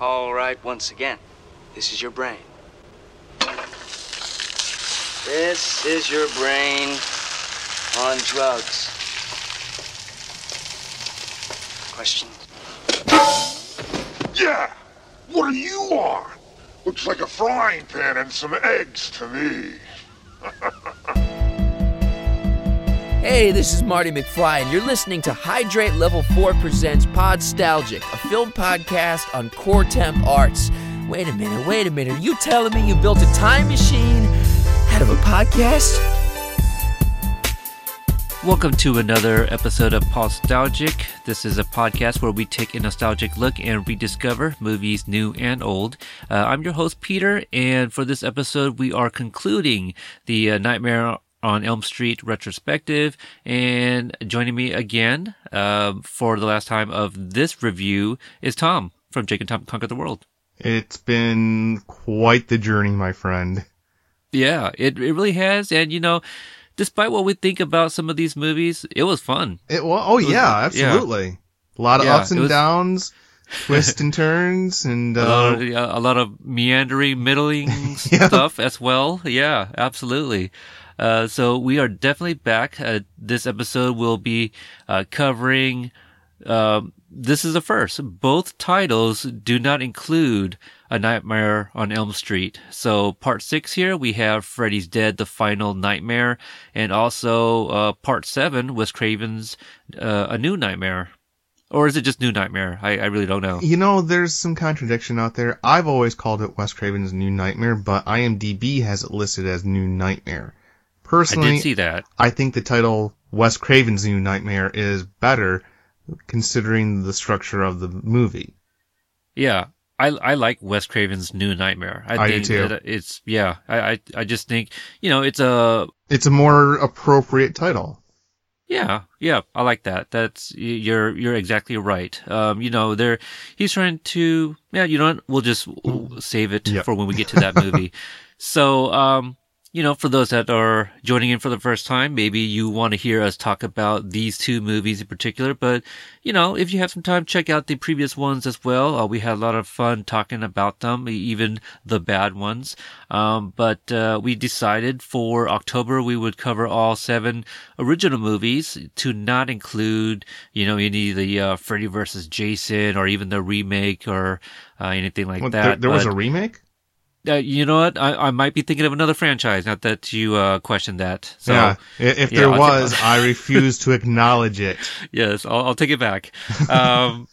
All right, once again, this is your brain. This is your brain on drugs. Questions? Yeah! What are you on? Looks like a frying pan and some eggs to me. Hey, this is Marty McFly, and you're listening to Hydrate Level 4 Presents Podstalgic, a film podcast on Core Temp Arts. Wait a minute, wait a minute. Are you telling me you built a time machine out of a podcast? Welcome to another episode of Podstalgic. This is a podcast where we take a nostalgic look and rediscover movies new and old. Uh, I'm your host, Peter, and for this episode, we are concluding the uh, Nightmare on Elm Street retrospective. And joining me again uh, for the last time of this review is Tom from Jake and Tom Conquer the World. It's been quite the journey, my friend. Yeah, it, it really has. And, you know, despite what we think about some of these movies, it was fun. It well, oh was- yeah, absolutely. A lot of Yeah, ups and was- downs, twists and turns, and a lot, of, uh, a lot of meandering, middling Yeah. stuff as well. Yeah, absolutely. Uh, so we are definitely back. Uh, this episode will be uh, covering. Um, this is the first. Both titles do not include A Nightmare on Elm Street. So part six here we have Freddy's Dead: The Final Nightmare, and also uh, part seven Wes Craven's uh, A New Nightmare. Or is it just New Nightmare? I, I really don't know. you know, there's some contradiction out there. I've always called it Wes Craven's New Nightmare, but IMDb has it listed as New Nightmare. I Personally, did see that. I think the title Wes Craven's New Nightmare is better, considering the structure of the movie. Yeah, I I like Wes Craven's New Nightmare. I, I do too. it's yeah. I, I I just think you know it's a It's a more appropriate title. yeah yeah. I like that. That's you're you're exactly right. Um, you know, there he's trying to yeah. You know what? We'll just we'll save it Yep. for when we get to that movie. so um. You know, for those that are joining in for the first time, maybe you want to hear us talk about these two movies in particular. But, you know, if you have some time, check out the previous ones as well. Uh, we had a lot of fun talking about them, even the bad ones. Um, but, uh, we decided for October we would cover all seven original movies to not include, you know, any of the, uh, Freddy versus Jason or even the remake or, uh, anything like Well, that. there, there was But- a remake. Uh, you know what? I, I might be thinking of another franchise. Not that you uh, questioned that. So yeah, if there I'll was, I refuse to acknowledge it. yes, I'll, I'll take it back. Um,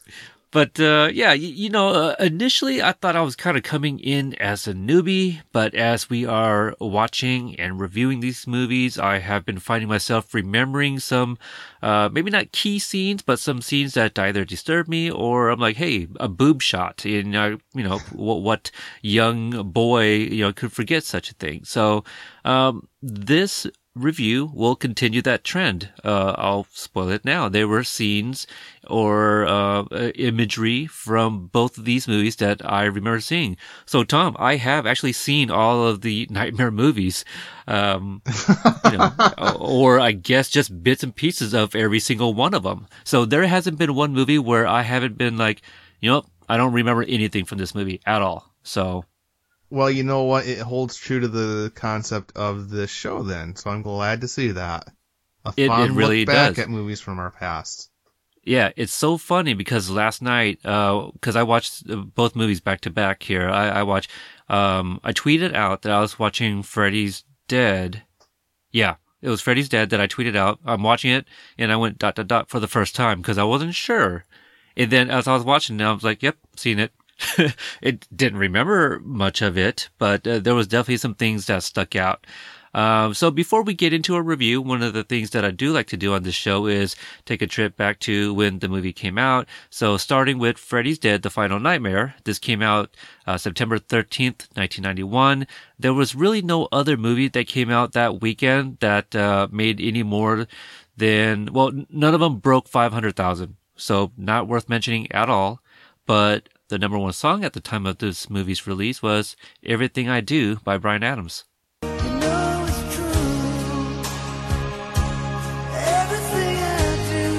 but uh, yeah, you, you know, uh, initially I thought I was kind of coming in as a newbie, but as we are watching and reviewing these movies, I have been finding myself remembering some, uh, maybe not key scenes, but some scenes that either disturb me or I'm like, hey, a boob shot. And uh, you know, what, what young boy you know could forget such a thing? So um, this review will continue that trend. Uh, I'll spoil it now. There were scenes or uh, uh, imagery from both of these movies that I remember seeing. So, Tom, I have actually seen all of the Nightmare movies, um, you know, or I guess just bits and pieces of every single one of them. So there hasn't been one movie where I haven't been like, you know, I don't remember anything from this movie at all. So Well, you know what? It holds true to the concept of this show then, so I'm glad to see that. A It- fond it really look back does. at movies from our past. Yeah, it's so funny because last night, because I watched uh, both movies back to back here, I, I watched, um, I tweeted out that I was watching Freddy's Dead. Yeah, it was Freddy's Dead that I tweeted out. I'm watching it and I went dot dot dot for the first time because I wasn't sure. And then as I was watching it, I was like, yep, seen it. it didn't remember much of it, but uh, there was definitely some things that stuck out. Um, so before we get into a review, one of the things that I do like to do on this show is take a trip back to when the movie came out. So starting with Freddy's Dead, The Final Nightmare. This came out uh, September 13th, 1991. There was really no other movie that came out that weekend that uh, made any more than, well, none of them broke 500,000. So not worth mentioning at all. But the number one song at the time of this movie's release was Everything I Do by Bryan Adams. You know it's true. Everything I do,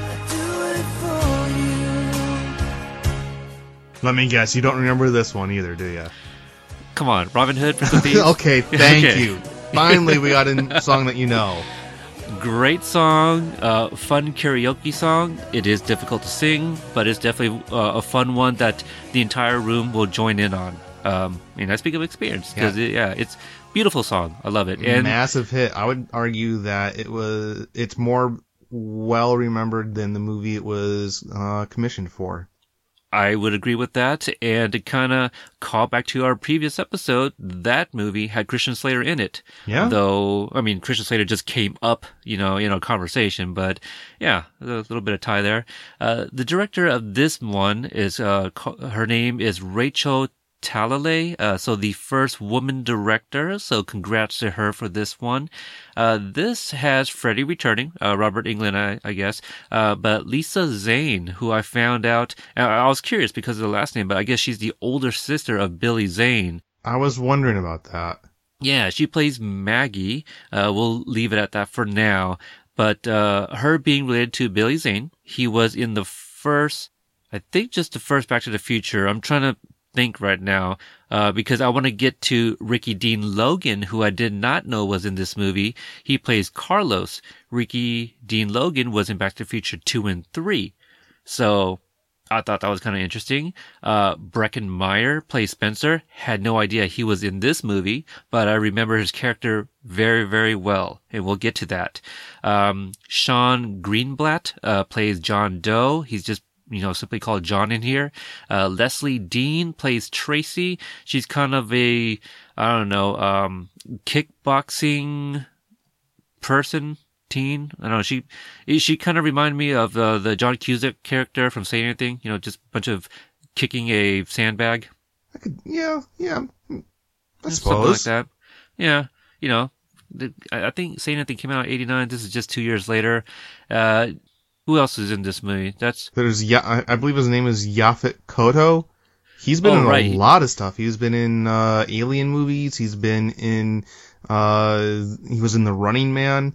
I do it for you. Let me guess, you don't remember this one either, do you? Come on, Robin Hood, Prince of Thieves. okay, thank Okay. you. Finally, we got a song that you know. Great song, uh, fun karaoke song. It is difficult to sing, but it's definitely uh, a fun one that the entire room will join in on. Um, and I speak of experience because Yeah. it, yeah, it's beautiful song. I love it. And Massive hit. I would argue that it was. It's more well remembered than the movie it was uh, commissioned for. I would agree with that. And to kind of call back to our previous episode, that movie had Christian Slater in it. Yeah. Though, I mean, Christian Slater just came up, you know, in our conversation, but yeah, a little bit of tie there. Uh, the director of this one is, uh, her name is Rachel Talalay, uh, so the first woman director. So congrats to her for this one. Uh, this has Freddy returning, uh, Robert Englund, I, I guess, uh, but Lisa Zane, who I found out, I I was curious because of the last name, but I guess she's the older sister of Billy Zane. I was wondering about that. Yeah, she plays Maggie. Uh, we'll leave it at that for now. But uh, her being related to Billy Zane, he was in the first, I think just the first Back to the Future. I'm trying to think right now uh, because I want to get to Ricky Dean Logan, who I did not know was in this movie. He plays Carlos. Ricky Dean Logan was in Back to the Future 2 and 3. So I thought that was kind of interesting. Uh, Breckin Meyer plays Spencer. Had no idea he was in this movie, but I remember his character very, very well, and we'll get to that. Um, Shon Greenblatt uh, plays John Doe. He's just you know simply called John in here. Uh, Lezlie Deane plays Tracy. She's kind of a I don't know um, kickboxing person teen. I don't know. She she kind of reminded me of uh, the John Cusack character from Say Anything. You know, just a bunch of kicking a sandbag, I could, yeah, yeah. I suppose. something like that. Yeah, you know, I think Say Anything came out in '89. This is just two years later. Uh, who else is in this movie? That's There's ya- I I believe his name is Yaphet Kotto. He's been Oh, in right. a lot of stuff. He's been in uh, Alien movies. He's been in. Uh, he was in The Running Man.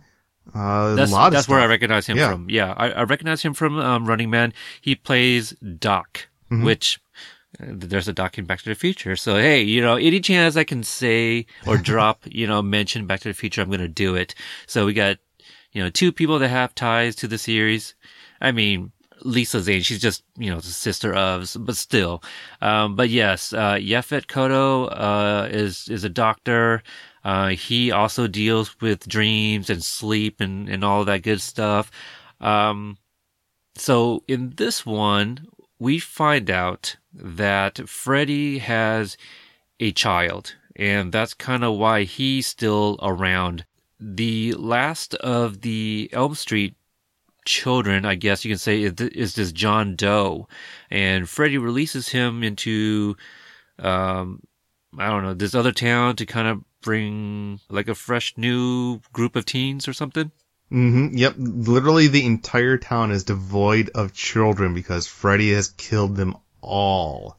Uh, that's a lot of that's where I recognize him Yeah. from. Yeah, I, I recognize him from um, Running Man. He plays Doc, Mhm. which uh, there's a Doc in Back to the Future. So hey, you know, any chance I can say or drop, you know, mention Back to the Future, I'm gonna do it. So we got, you know, two people that have ties to the series. I mean. Lisa Zane, she's just, you know, the sister of, but still. Um, but yes, uh, Yaphet Kotto, uh, is, is a doctor. Uh, he also deals with dreams and sleep and, and all that good stuff. Um, so in this one, we find out that Freddy has a child, and that's kind of why he's still around. The last of the Elm Street children, I guess you can say, is is this John Doe, and Freddy releases him into, um, I don't know, this other town to kind of bring like a fresh new group of teens or something. hmm Yep. Literally, the entire town is devoid of children because Freddy has killed them all.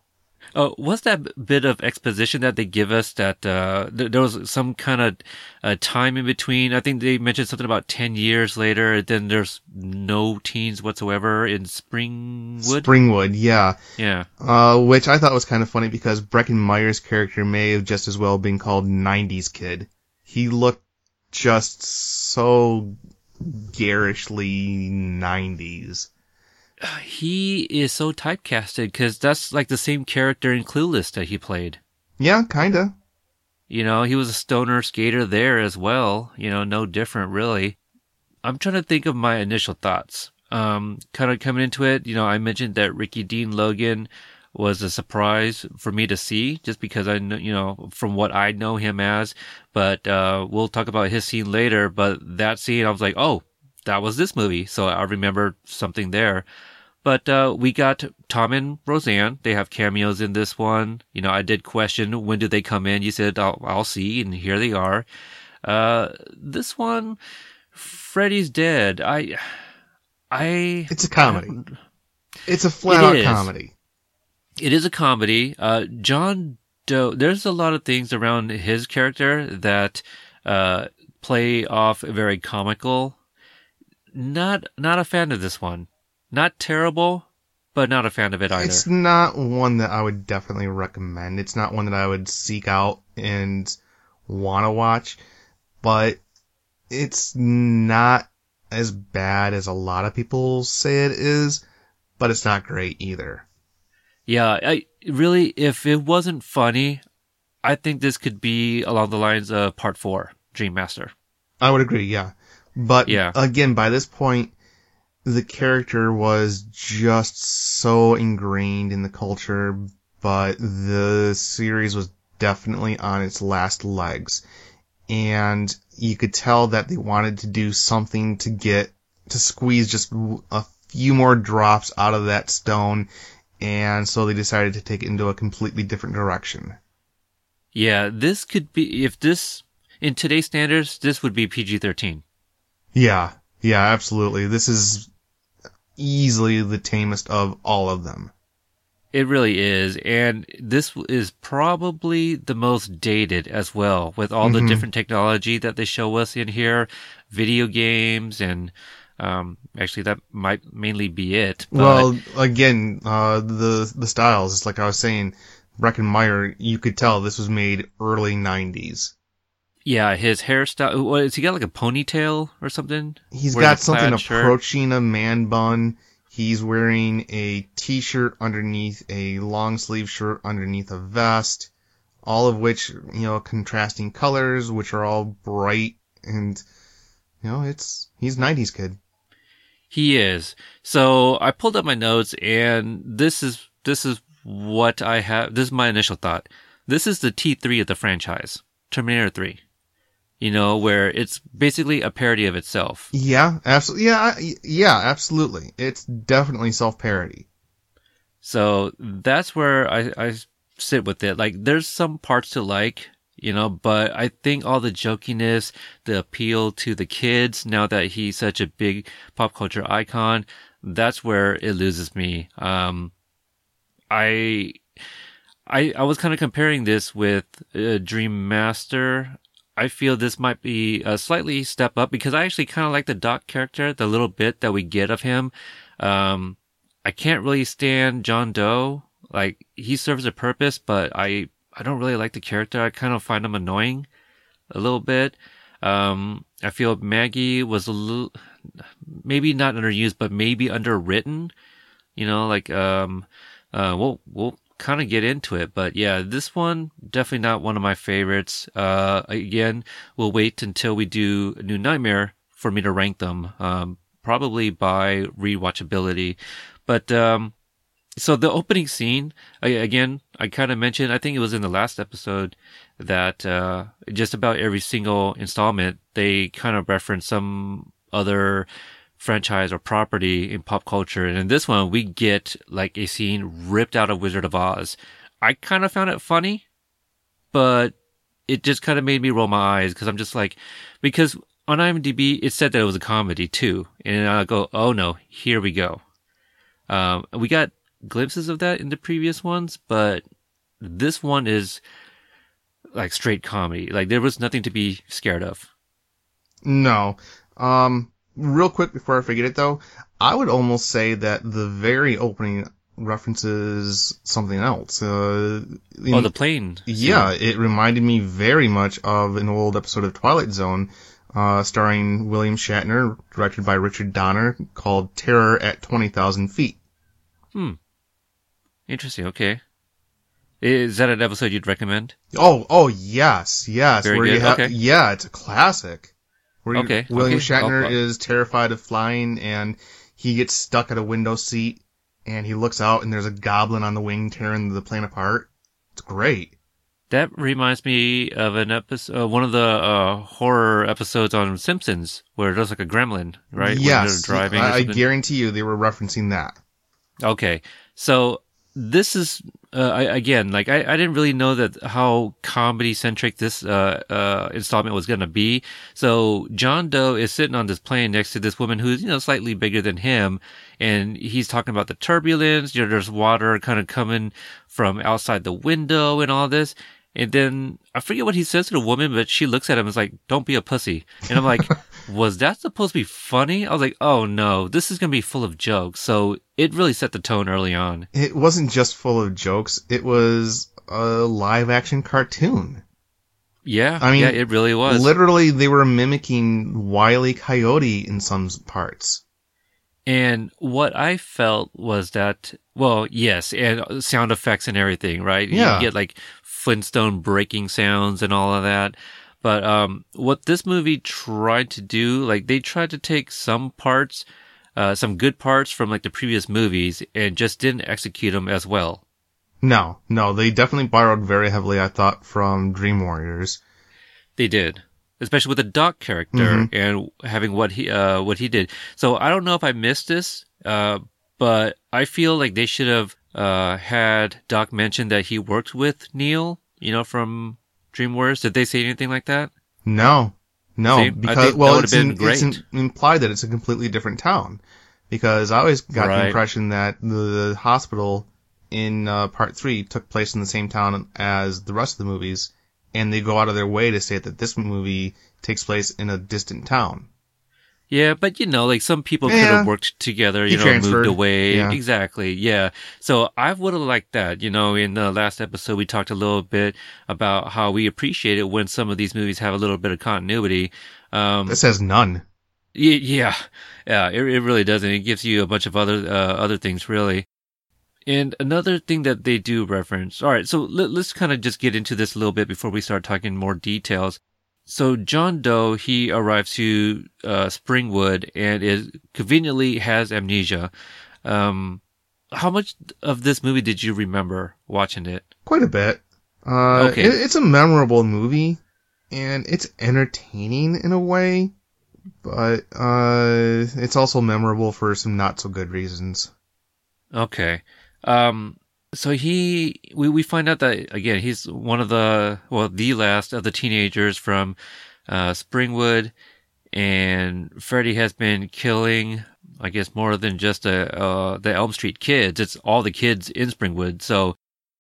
Oh, what's that bit of exposition that they give us that uh, th- there was some kind of uh, time in between? I think they mentioned something about 10 years later, then there's no teens whatsoever in Springwood. Springwood, yeah. yeah. Uh, which I thought was kind of funny because Breckin Meyer's character may have just as well been called 90s Kid. He looked just so garishly 90s. He is so typecasted because that's like the same character in Clueless that he played. Yeah, kinda. You know, he was a stoner skater there as well. You know, no different really. I'm trying to think of my initial thoughts. Um, kind of coming into it, you know, I mentioned that Ricky Dean Logan was a surprise for me to see just because I know, you know, from what I know him as, but, uh, we'll talk about his scene later, but that scene, I was like, oh, that was this movie. So I remember something there. But uh, we got Tom and Roseanne. They have cameos in this one. You know, I did question when did they come in. You said I'll, I'll see, and here they are. Uh, this one, Freddy's dead. I, I. It's a comedy. It's a flat out is. comedy. It is a comedy. Uh, John Doe. There's a lot of things around his character that uh, play off very comical. Not not a fan of this one. Not terrible, but not a fan of it either. It's not one that I would definitely recommend. It's not one that I would seek out and want to watch, but it's not as bad as a lot of people say it is, but it's not great either. Yeah, I really, if it wasn't funny, I think this could be along the lines of Part Four, Dream Master. I would agree, yeah. But Yeah. again, by this point, the character was just so ingrained in the culture, but the series was definitely on its last legs. And you could tell that they wanted to do something to get, to squeeze just a few more drops out of that stone, and so they decided to take it into a completely different direction. Yeah, this could be if this in today's standards, this would be PG thirteen. Yeah, yeah, absolutely. This is easily the tamest of all of them. It really is, and this is probably the most dated as well, with all the Mhm. different technology that they show us in here, video games, and um, actually that might mainly be it. But well, again, uh, the the styles, it's like I was saying, Breckin Meyer, you could tell this was made early '90s. Yeah, his hairstyle. What is he got like a ponytail or something? He's Wearing got something shirt? approaching a man bun. He's wearing a t-shirt underneath a long sleeve shirt underneath a vest, all of which, you know, contrasting colors, which are all bright and, you know, it's, he's 90s kid. He is. So I pulled up my notes and this is, this is what I have. This is my initial thought. This is the T3 of the franchise. Terminator 3. You know, where it's basically a parody of itself. Yeah, absolutely. Yeah, yeah, absolutely. It's definitely self-parody. So that's where I, I sit with it. Like, there's some parts to like, you know, but I think all the jokiness, the appeal to the kids, now that he's such a big pop culture icon, that's where it loses me. Um, I, I, I was kind of comparing this with uh, Dream Master. I feel this might be a slightly step up because I actually kind of like the Doc character, the little bit that we get of him. Um, I can't really stand John Doe. Like he serves a purpose, but I I don't really like the character. I kind of find him annoying a little bit. Um, I feel Maggie was a little maybe not underused, but maybe underwritten. You know, like um, uh, we'll we'll kind of get into it, but yeah, this one definitely not one of my favorites. Uh, again, we'll wait until we do a New Nightmare for me to rank them. Um, probably by rewatchability, but um, so the opening scene again, I kind of mentioned. I think it was in the last episode that uh, just about every single installment they kind of reference some other franchise or property in pop culture. And in this one, we get like a scene ripped out of Wizard of Oz. I kind of found it funny, but it just kind of made me roll my eyes because I'm just like, because on IMDb it said that it was a comedy too, and I go, oh no, here we go. Um, we got glimpses of that in the previous ones, but this one is like straight comedy. Like there was nothing to be scared of. No. Um, real quick before I forget it though, I would almost say that the very opening references something else. Uh, in- oh, the plane. yeah, it reminded me very much of an old episode of Twilight Zone, uh, starring William Shatner, directed by Richard Donner, called Terror at 20,000 Feet. Hmm. Interesting. Okay. Is that an episode you'd recommend? Oh, oh yes, yes. Very where you good, okay. yeah, it's a classic. Where you- William okay. Shatner I'll- is terrified of flying, and he gets stuck at a window seat, and he looks out, and there's a goblin on the wing tearing the plane apart. It's great. That reminds me of an episode, uh, one of the uh, horror episodes on Simpsons, where there's like a gremlin, right? Yes, driving. I, I guarantee you they were referencing that. Okay, so this is uh, I, again like I, I didn't really know that how comedy centric this uh, uh, installment was going to be. So John Doe is sitting on this plane next to this woman who's you know slightly bigger than him, and he's talking about the turbulence. You know, there's water kind of coming from outside the window and all this. And then I forget what he says to the woman, but she looks at him and is like, "Don't be a pussy." And I'm like, was that supposed to be funny? I was like, oh no, this is going to be full of jokes. So it really set the tone early on. It wasn't just full of jokes, it was a live action cartoon. Yeah, I mean, yeah, it really was. Literally, they were mimicking Wile E. Coyote in some parts. And what I felt was that, well, yes, and sound effects and everything, right? Yeah. You get like Flintstone breaking sounds and all of that. But um, what this movie tried to do, like they tried to take some parts, uh, some good parts from like the previous movies and just didn't execute them as well. No, no, they definitely borrowed very heavily, I thought, from Dream Warriors. They did, especially with the Doc character and having what he uh what he did. So I don't know if I missed this, uh, but I feel like they should have uh had Doc mention that he worked with Neil, you know, from Dream Warriors. Did they say anything like that? No, no, See, because well, it's, been in- it's in- implied that it's a completely different town. Because I always got Right. the impression that the hospital in uh, part three took place in the same town as the rest of the movies, and they go out of their way to say that this movie takes place in a distant town. Yeah, but you know, like some people could have worked together, He you know, transferred. moved away. Yeah. Exactly. Yeah. So I would have liked that. You know, in the last episode, we talked a little bit about how we appreciate it when some of these movies have a little bit of continuity. Um, This has none. Yeah, yeah, it, it really doesn't. It gives you a bunch of other uh, other things, really. And another thing that they do reference. All right, so let, let's kind of just get into this a little bit before we start talking more details. So John Doe he arrives to uh, Springwood and is conveniently has amnesia. Um, how much of this movie did you remember watching it? Quite a bit. Uh, Okay. it- it's a memorable movie, and it's entertaining in a way, but uh, it's also memorable for some not so good reasons. Okay. Um, so he, we, we find out that again, he's one of the, well, the last of the teenagers from, uh, Springwood and Freddy has been killing, I guess, more than just, uh, uh, the Elm Street kids. It's all the kids in Springwood. So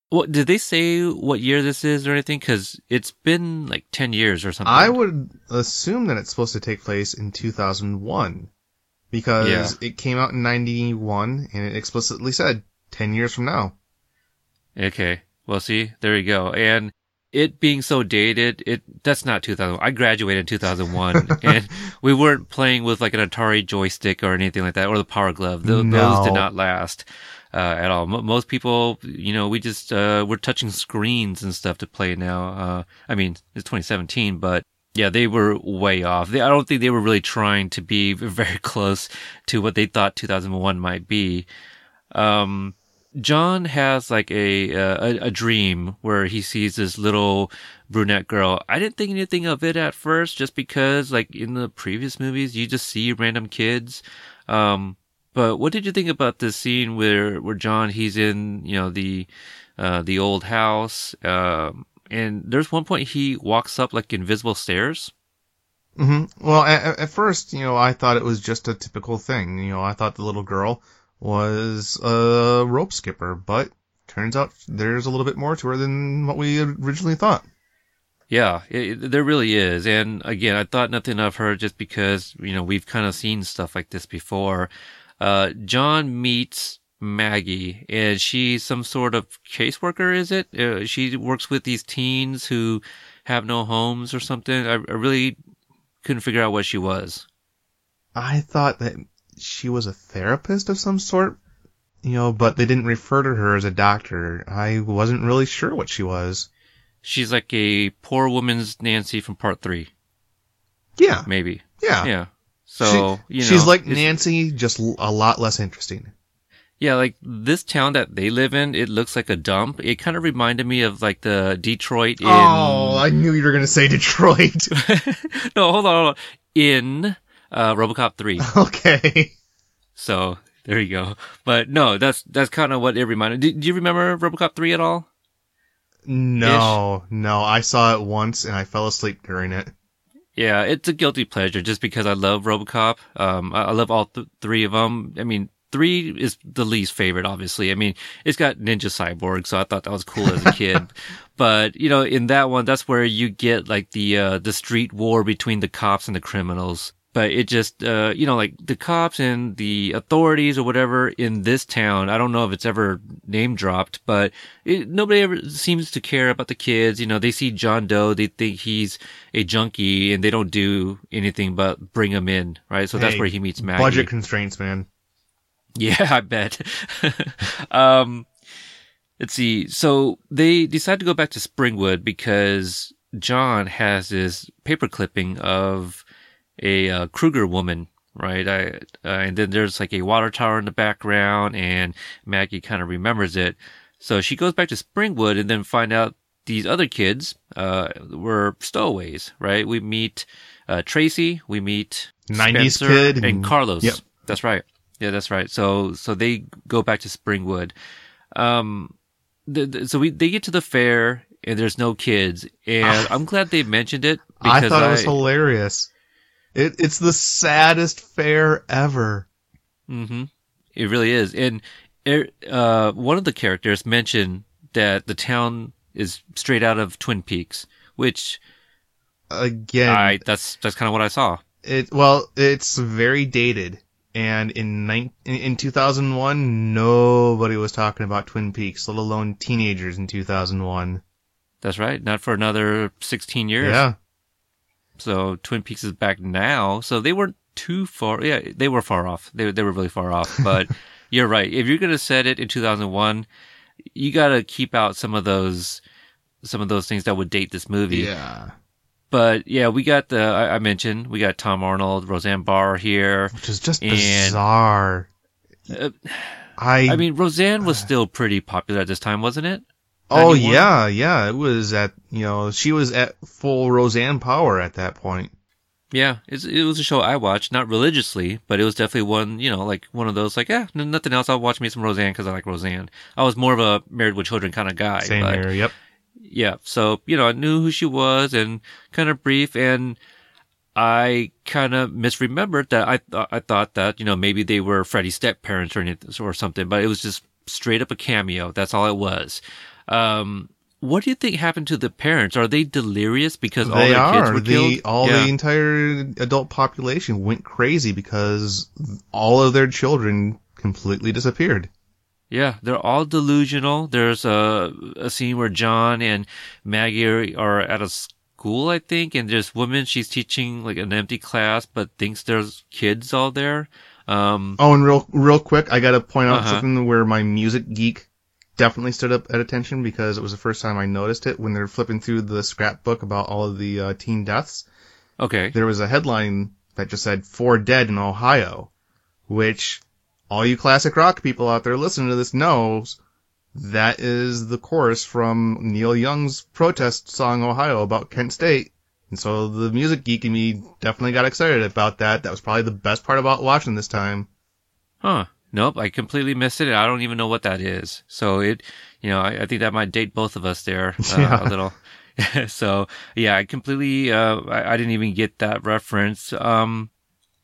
what, did they say what year this is or anything? Cause it's been like 10 years or something. I would assume that it's supposed to take place in 2001 because Yeah. it came out in 91 and it explicitly said 10 years from now. Okay. Well, see, there you go. And it being so dated, it that's not 2000. I graduated in 2001, and we weren't playing with like an Atari joystick or anything like that, or the Power Glove. Tho- Those did not last uh, at all. M- most people, you know, we just uh, we're touching screens and stuff to play now. Uh, I mean, it's 2017, but yeah, they were way off. They, I don't think they were really trying to be very close to what they thought 2001 might be. Um, John has like a, uh, a a dream where he sees this little brunette girl. I didn't think anything of it at first, just because like in the previous movies, you just see random kids. Um, but what did you think about this scene where where John he's in you know the uh, the old house, um, and there's one point he walks up like invisible stairs. Mm-hmm. Well, at, at first, you know, I thought it was just a typical thing. You know, I thought the little girl was a rope skipper, but turns out there's a little bit more to her than what we originally thought. Yeah, it, there really is. And again, I thought nothing of her just because, you know, we've kind of seen stuff like this before. Uh, John meets Maggie and she's some sort of caseworker, is it? Uh, she works with these teens who have no homes or something. I, I really couldn't figure out what she was. I thought that she was a therapist of some sort, you know, but they didn't refer to her as a doctor. I wasn't really sure what she was. She's like a poor woman's Nancy from part three, Yeah, maybe. yeah. Yeah. So, She- you know. she's like Nancy, just a lot less interesting. Yeah, like this town that they live in, it looks like a dump. It kind of reminded me of like the Detroit in. Oh, I knew you were going to say Detroit. no, hold on, hold on. In uh, RoboCop three. okay. so there you go. But no, that's that's kind of what it reminded. Do, do you remember RoboCop three at all? No, no, I saw it once and I fell asleep during it. Yeah, it's a guilty pleasure just because I love RoboCop. Um, I, I love all th- three of them. I mean, three is the least favorite, obviously. I mean, it's got Ninja Cyborg, so I thought that was cool as a kid. but you know, in that one, that's where you get like the uh, the street war between the cops and the criminals. But it just, uh, you know, like the cops and the authorities or whatever in this town, I don't know if it's ever name dropped, but it, nobody ever seems to care about the kids. You know, they see John Doe, they think he's a junkie and they don't do anything but bring him in, right? So that's where he meets Maggie. Budget constraints, man. Yeah, I bet. um, let's see. So they decide to go back to Springwood because John has this paper clipping of a uh, Krueger woman, right? I, uh, and then there's like a water tower in the background, and Maggie kind of remembers it. So she goes back to Springwood and then find out these other kids uh, were stowaways, right? We meet uh, Tracy, we meet 90s Spencer, kid and, Carlos. Yep. That's right. Yeah, that's right. So so they go back to Springwood. Um, the, the- so we they get to the fair and there's no kids, and I'm glad they mentioned it I because thought it was hilarious. It, it's the saddest fair ever. Mm-hmm. It really is. And er, uh, one of the characters mentioned that the town is straight out of Twin Peaks, which Again, I that's that's kind of what I saw. it well, it's very dated. And in, nine, in in 2001, nobody was talking about Twin Peaks, let alone teenagers in 2001. That's right. Not for another 16 years. Yeah. So Twin Peaks is back now. So they weren't too far. Yeah, they were far off. They they were really far off. But you're right. If you're gonna set it in 2001, you gotta keep out some of those some of those things that would date this movie. Yeah. But yeah, we got the I, I mentioned we got Tom Arnold, Roseanne Barr here. Which is just And- bizarre. Uh, I, I mean, Roseanne was still pretty popular at this time, wasn't it? Oh 91? yeah, yeah, it was at, you know, she was at full Roseanne power at that point. Yeah, it's, it was a show I watched, not religiously, but it was definitely one, you know, like one of those, like, yeah, nothing else. I'll watch me some Roseanne because I like Roseanne. I was more of a Married with Children kind of guy. Same but, here, yep. Yeah, so you know, I knew who she was and kind of brief, and I kind of misremembered that I th- I thought that you know maybe they were Freddy's step parents or anything or something, but it was just straight up a cameo. That's all it was. Um, what do you think happened to the parents? Are they delirious because all they their kids were the, killed? all yeah. the entire adult population went crazy because all of their children completely disappeared. Yeah, they're all delusional. There's a, a scene where John and Maggie are, are at a school, I think, and there's woman she's teaching like an empty class, but thinks there's kids all there. Um, Oh, and real, real quick, I gotta point out Uh-huh. something where my music geek definitely stood up at attention because it was the first time I noticed it when they're flipping through the scrapbook about all of the uh, teen deaths. okay. There was a headline that just said four dead in Ohio, which all you classic rock people out there listening to this knows that is the chorus from Neil Young's protest song Ohio about Kent State. And so the music geek in me definitely got excited about that. That was probably the best part about watching this time. Huh. Nope, I completely missed it. I don't even know what that is. So it, you know, I, I think that might date both of us there uh, Yeah. a little. so yeah, I completely, uh, I, I didn't even get that reference. Um,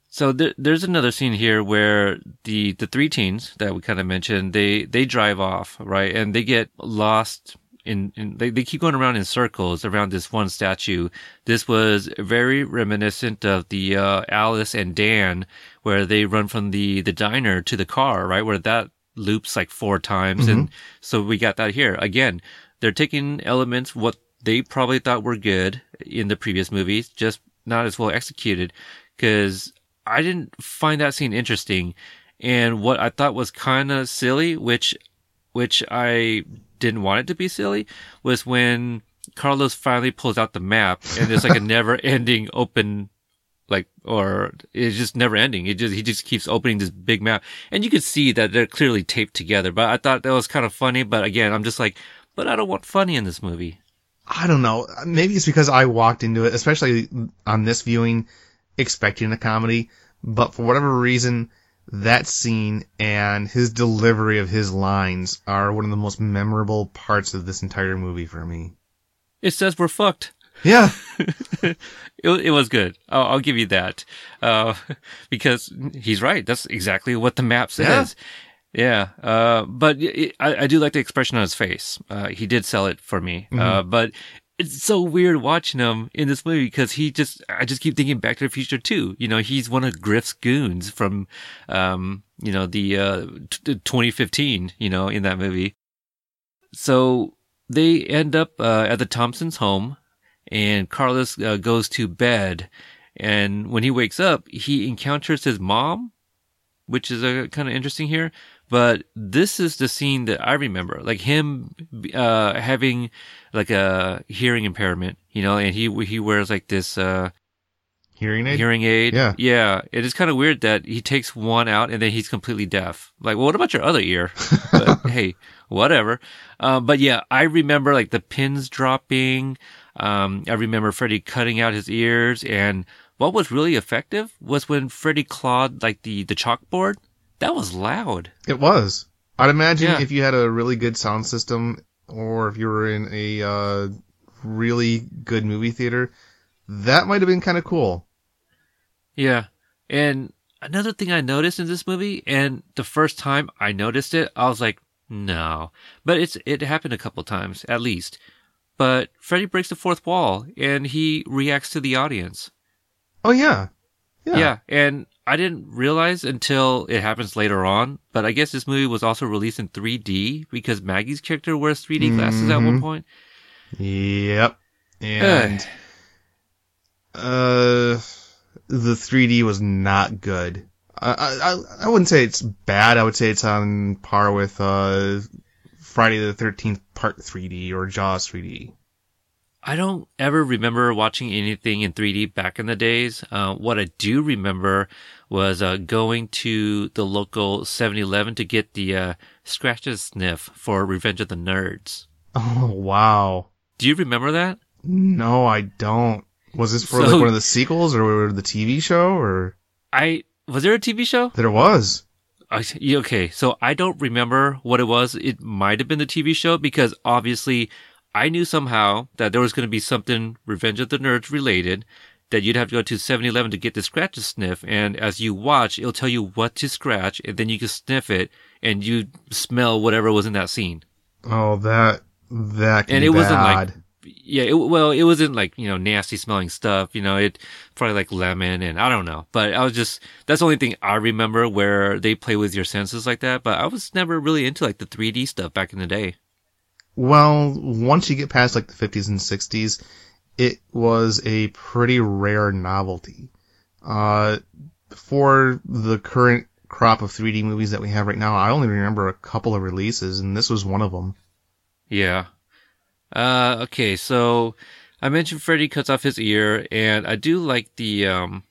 so there, there's another scene here where the, the three teens that we kind of mentioned, they, they drive off, right? And they get lost in, in they, they keep going around in circles around this one statue. This was very reminiscent of the, uh, Alice and Dan where they run from the, the diner to the car, right? Where that loops like four times. And so we got that here. Again, they're taking elements, what they probably thought were good in the previous movies, just not as well executed. Cause I didn't find that scene interesting. And what I thought was kind of silly, which, which I didn't want it to be silly, was when Carlos finally pulls out the map and there's like a never ending open like or it's just never ending. It just he just keeps opening this big map, and you can see that they're clearly taped together. But I thought that was kind of funny. But again, I'm just like, but I don't want funny in this movie. I don't know. Maybe it's because I walked into it, especially on this viewing, expecting a comedy. But for whatever reason, that scene and his delivery of his lines are one of the most memorable parts of this entire movie for me. It says we're fucked. Yeah. It, it was good. I'll, I'll give you that. Uh, because he's right. That's exactly what the map says. Yeah. Uh, but it, I, I do like the expression on his face. Uh, he did sell it for me. Uh, but it's so weird watching him in this movie because he just, I just keep thinking Back to the Future too. You know, he's one of Griff's goons from, um, you know, the, uh, t- 2015, you know, in that movie. So they end up, uh, at the Thompsons home and Carlos uh, goes to bed. And when he wakes up, he encounters his mom, which is uh, kind of interesting here. But this is the scene that I remember, like him uh, having like a hearing impairment, you know, and he he wears like this uh, Hearing aid? hearing aid. Yeah. yeah. It is kind of weird that he takes one out and then he's completely deaf. Like, well, what about your other ear? But hey, whatever. Um, but yeah, I remember like the pins dropping. Um, I remember Freddy cutting out his ears, and what was really effective was when Freddy clawed like the the chalkboard. That was loud. It was. I'd imagine Yeah. if you had a really good sound system, or if you were in a uh, really good movie theater, that might have been kind of cool. Yeah. And another thing I noticed in this movie, and the first time I noticed it, I was like, no. But it's it happened a couple times, at least. But Freddy breaks the fourth wall and he reacts to the audience. Oh yeah, Yeah. Yeah. And I didn't realize until it happens later on, but I guess this movie was also released in 3D because Maggie's character wears 3D glasses at one Mhm. point. Yep. And uh, the 3D was not good. I, I I wouldn't say it's bad. I would say it's on par with uh Friday the 13th Part 3D or Jaws 3D. I don't ever remember watching anything in 3D back in the days. Uh, what I do remember was uh, going to the local 7-Eleven to get the uh, scratch and sniff for Revenge of the Nerds. Oh wow. Do you remember that? No, I don't. Was this for So- like one of the sequels or the TV show or I was there a TV show? there was? I- Okay, so I don't remember what it was. It might have been the TV show because obviously I knew somehow that there was going to be something Revenge of the Nerds related that you'd have to go to 7-Eleven to get the scratch to sniff. And as you watch, it'll tell you what to scratch and then you can sniff it and you smell whatever was in that scene. Oh, that that can And be it wasn't like, yeah, it, well, it wasn't like, you know, nasty smelling stuff, you know, it probably like lemon and I don't know, but I was just, that's the only thing I remember where they play with your senses like that. But I was never really into like the 3D stuff back in the day. Well, once you get past like the 50s and 60s, it was a pretty rare novelty. Uh, for the current crop of 3D movies that we have right now, I only remember a couple of releases, and this was one of them. Yeah. Uh, okay. So I mentioned Freddy cuts off his ear and I do like the, um,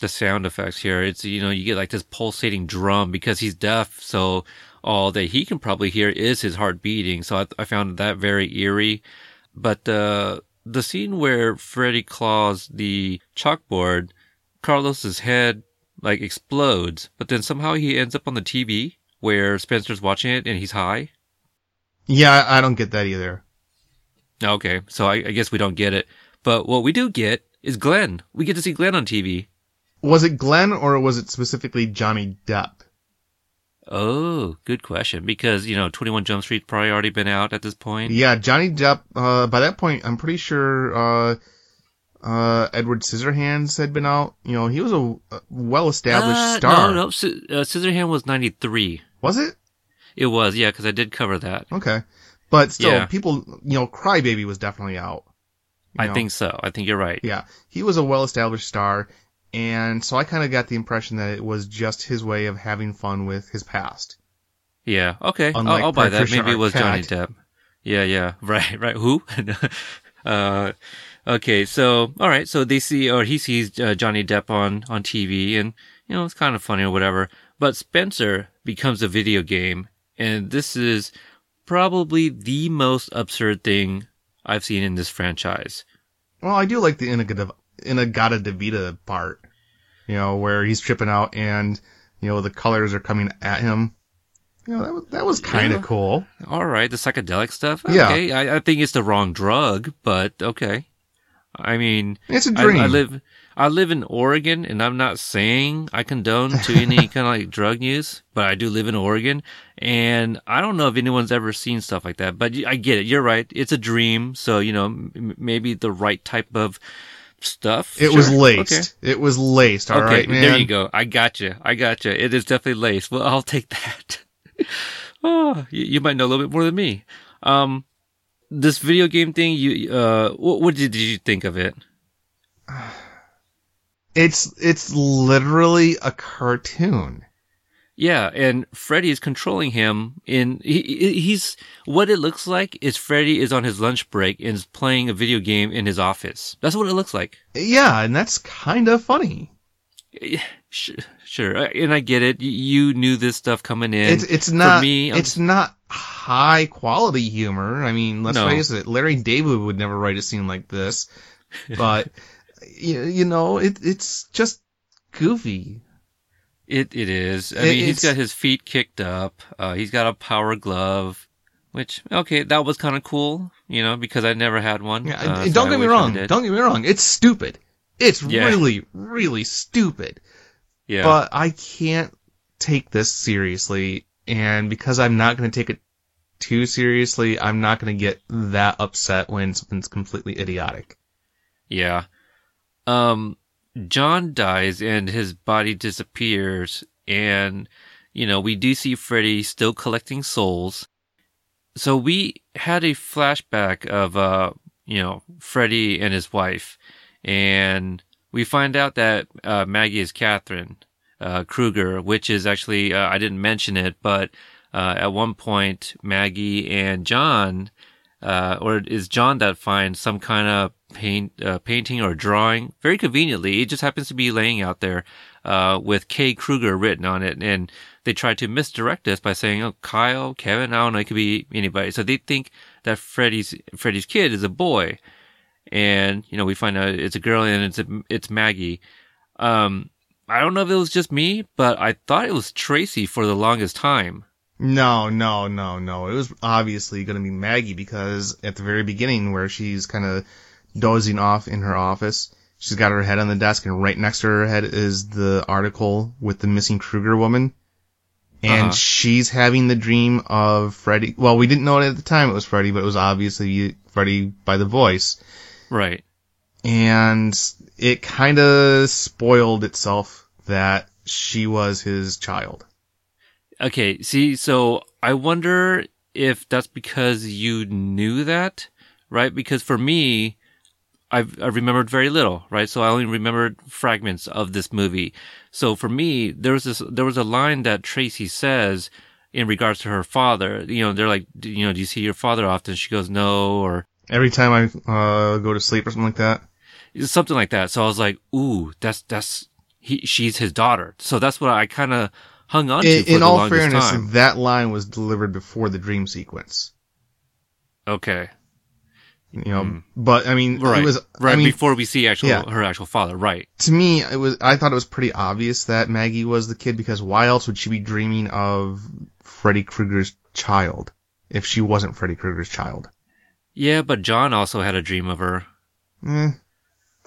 the sound effects here. It's, you know, you get like this pulsating drum because he's deaf. So all that he can probably hear is his heart beating. So I, I found that very eerie. But, uh, the scene where Freddy claws the chalkboard, Carlos's head like explodes, but then somehow he ends up on the TV where Spencer's watching it and he's high. Yeah, I don't get that either. Okay, so I, I guess we don't get it. But what we do get is Glenn. We get to see Glenn on TV. Was it Glenn or was it specifically Johnny Depp? Oh, good question. Because, you know, 21 Jump Street's probably already been out at this point. Yeah, Johnny Depp, uh, by that point, I'm pretty sure, uh, uh, Edward Scissorhands had been out. You know, he was a, well-established Uh, star. No, no, Sci- uh, Scissorhand was 93. Was it? It was, yeah, because I did cover that. Okay. But still, Yeah. people, you know, Crybaby was definitely out. I know? think so. I think you're right. Yeah. He was a well-established star, and so I kind of got the impression that it was just his way of having fun with his past. Yeah, okay. I'll, I'll buy that. Maybe it was Johnny Depp. Yeah, yeah. Right, right. Who? uh, okay, so, alright, so they see, or he sees uh, Johnny Depp on, on TV, and, you know, it's kind of funny or whatever. But Spencer becomes a video game, and this is probably the most absurd thing I've seen in this franchise. Well, I do like the In-A-Gadda, Inagata Devita part, you know, where he's tripping out and, you know, the colors are coming at him. You know, that was, that was kind of Yeah. cool. Alright, the psychedelic stuff? Yeah. Okay, I, I think it's the wrong drug, but okay. I mean, It's a dream. I live, I live in Oregon, and I'm not saying I condone to any kind of like drug use, but I do live in Oregon, and I don't know if anyone's ever seen stuff like that. But I get it. You're right. It's a dream, so you know m- maybe the right type of stuff. It was Sure. laced. It was laced. All right, okay, man. there you go. I got you. I got you. It is definitely laced. Well, I'll take that. oh, you, you might know a little bit more than me. Um, this video game thing. You uh, what, what did, did you think of it? It's it's literally a cartoon. Yeah, and Freddy is controlling him in he, he- he's what it looks like is Freddy is on his lunch break and is playing a video game in his office. That's what it looks like. Yeah, and that's kind of funny. Eh, sh- Sure, and I get it. You knew this stuff coming in. It's it's not For me, I'm it's not high quality humor. I mean, let's No. face it. Larry David would never write a scene like this. But you, you know, it it's just goofy. It it is. I It- mean, he's got his feet kicked up. Uh, he's got a power glove, which okay, that was kind of cool, you know, because I never had one. Yeah, uh, don't I get me wrong. Don't get me wrong. It's stupid. It's Yeah. really, really stupid. Yeah, But I can't take this seriously, and because I'm not going to take it too seriously, I'm not going to get that upset when something's completely idiotic. yeah. Um, John dies and his body disappears, and you know we do see Freddy still collecting souls. So we had a flashback of uh, you know, Freddy and his wife, and we find out that uh, Maggie is Catherine uh, Krueger, which is actually uh, I didn't mention it, but uh, at one point Maggie and John, uh, or is John that finds some kind of paint uh, painting or drawing very conveniently. It just happens to be laying out there uh, with K Krueger written on it, and they try to misdirect us by saying, "Oh, Kyle, Kevin, I don't know, it could be anybody." So they think that Freddy's Freddy's kid is a boy, and you know we find out it's a girl and it's it's Maggie. Um, I don't know if it was just me, but I thought it was Tracy for the longest time. No, no, no, no. It was obviously going to be Maggie because at the very beginning, where she's kind of dozing off in her office, she's got her head on the desk, and right next to her head is the article with the missing Krueger woman. And Uh-huh. she's having the dream of Freddy. Well, we didn't know it at the time it was Freddy, but it was obviously Freddy by the voice. Right. And it kind of spoiled itself that she was his child. Okay, see, so I wonder if that's because you knew that, right? Because for me, I've, I remembered very little, right? So I only remembered fragments of this movie. So for me, there was this, there was a line that Tracy says in regards to her father. You know, they're like, "Do- you know, do you see your father often? She goes, no, or Every time I uh, go to sleep or something like that. something like that. So I was like, ooh, that's, that's, he, she's his daughter. So that's what I kind of hung on to In, for in the all fairness, time. that line was delivered before the dream sequence. Okay. You know, but I mean, Mm. Right. it was. right I mean, before we see actual yeah. her actual father. Right. to me, it was. I thought it was pretty obvious that Maggie was the kid because why else would she be dreaming of Freddy Krueger's child if she wasn't Freddy Krueger's child? Yeah, but John also had a dream of her. Eh,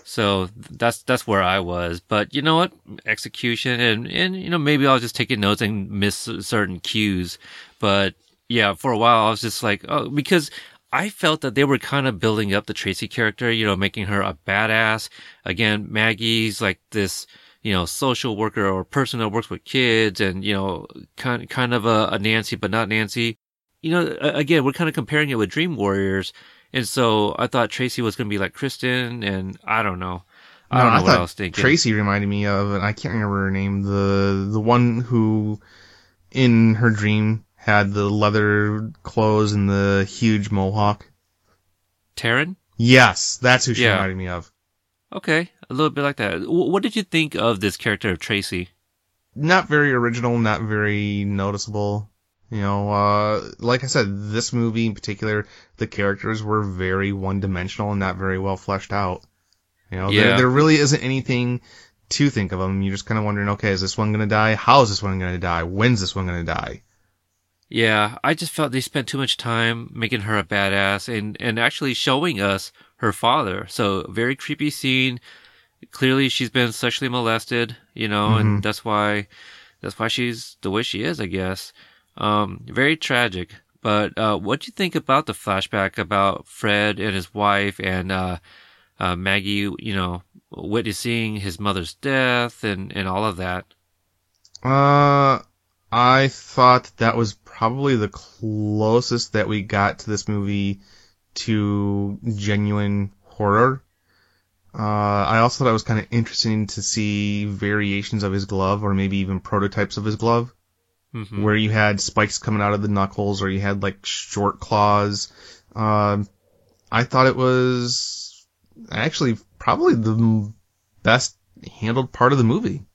So that's that's where I was. But you know what? Execution and and you know maybe I was just taking notes and miss certain cues. But yeah, for a while I was just like, oh, because I felt that they were kind of building up the Tracy character, you know, making her a badass. Again, Maggie's like this, you know, social worker or person that works with kids and, you know, kind, kind of a, a Nancy, but not Nancy. You know, again, we're kind of comparing it with Dream Warriors. And so I thought Tracy was going to be like Kristen and I don't know. I don't know what thought I was thinking. Tracy reminded me of, and I can't remember her name. The the one who, in her dream, had the leather clothes and the huge mohawk. Taryn? Yes, that's who she Yeah. reminded me of. Okay. A little bit like that. What did you think of this character of Tracy? not very original, not very noticeable. You know, uh, like I said, this movie in particular, the characters were very one-dimensional and not very well fleshed out. You know, Yeah. there, there really isn't anything to think of them. You're just kind of wondering, okay, is this one gonna die? How is this one gonna die? When's this one gonna die? Yeah, I just felt they spent too much time making her a badass and, and actually showing us her father. So very creepy scene. clearly she's been sexually molested, you know, and that's why that's why she's the way she is, I guess. Um, very tragic. But uh, what do you think about the flashback about Fred and his wife and uh, uh, Maggie? You know, witnessing his mother's death and and all of that. Uh, I thought that was probably the closest that we got to this movie to genuine horror. Uh, I also thought it was kind of interesting to see variations of his glove, or maybe even prototypes of his glove, Mhm. where you had spikes coming out of the knuckles, or you had like short claws. Um, I thought it was actually probably the m- best handled part of the movie.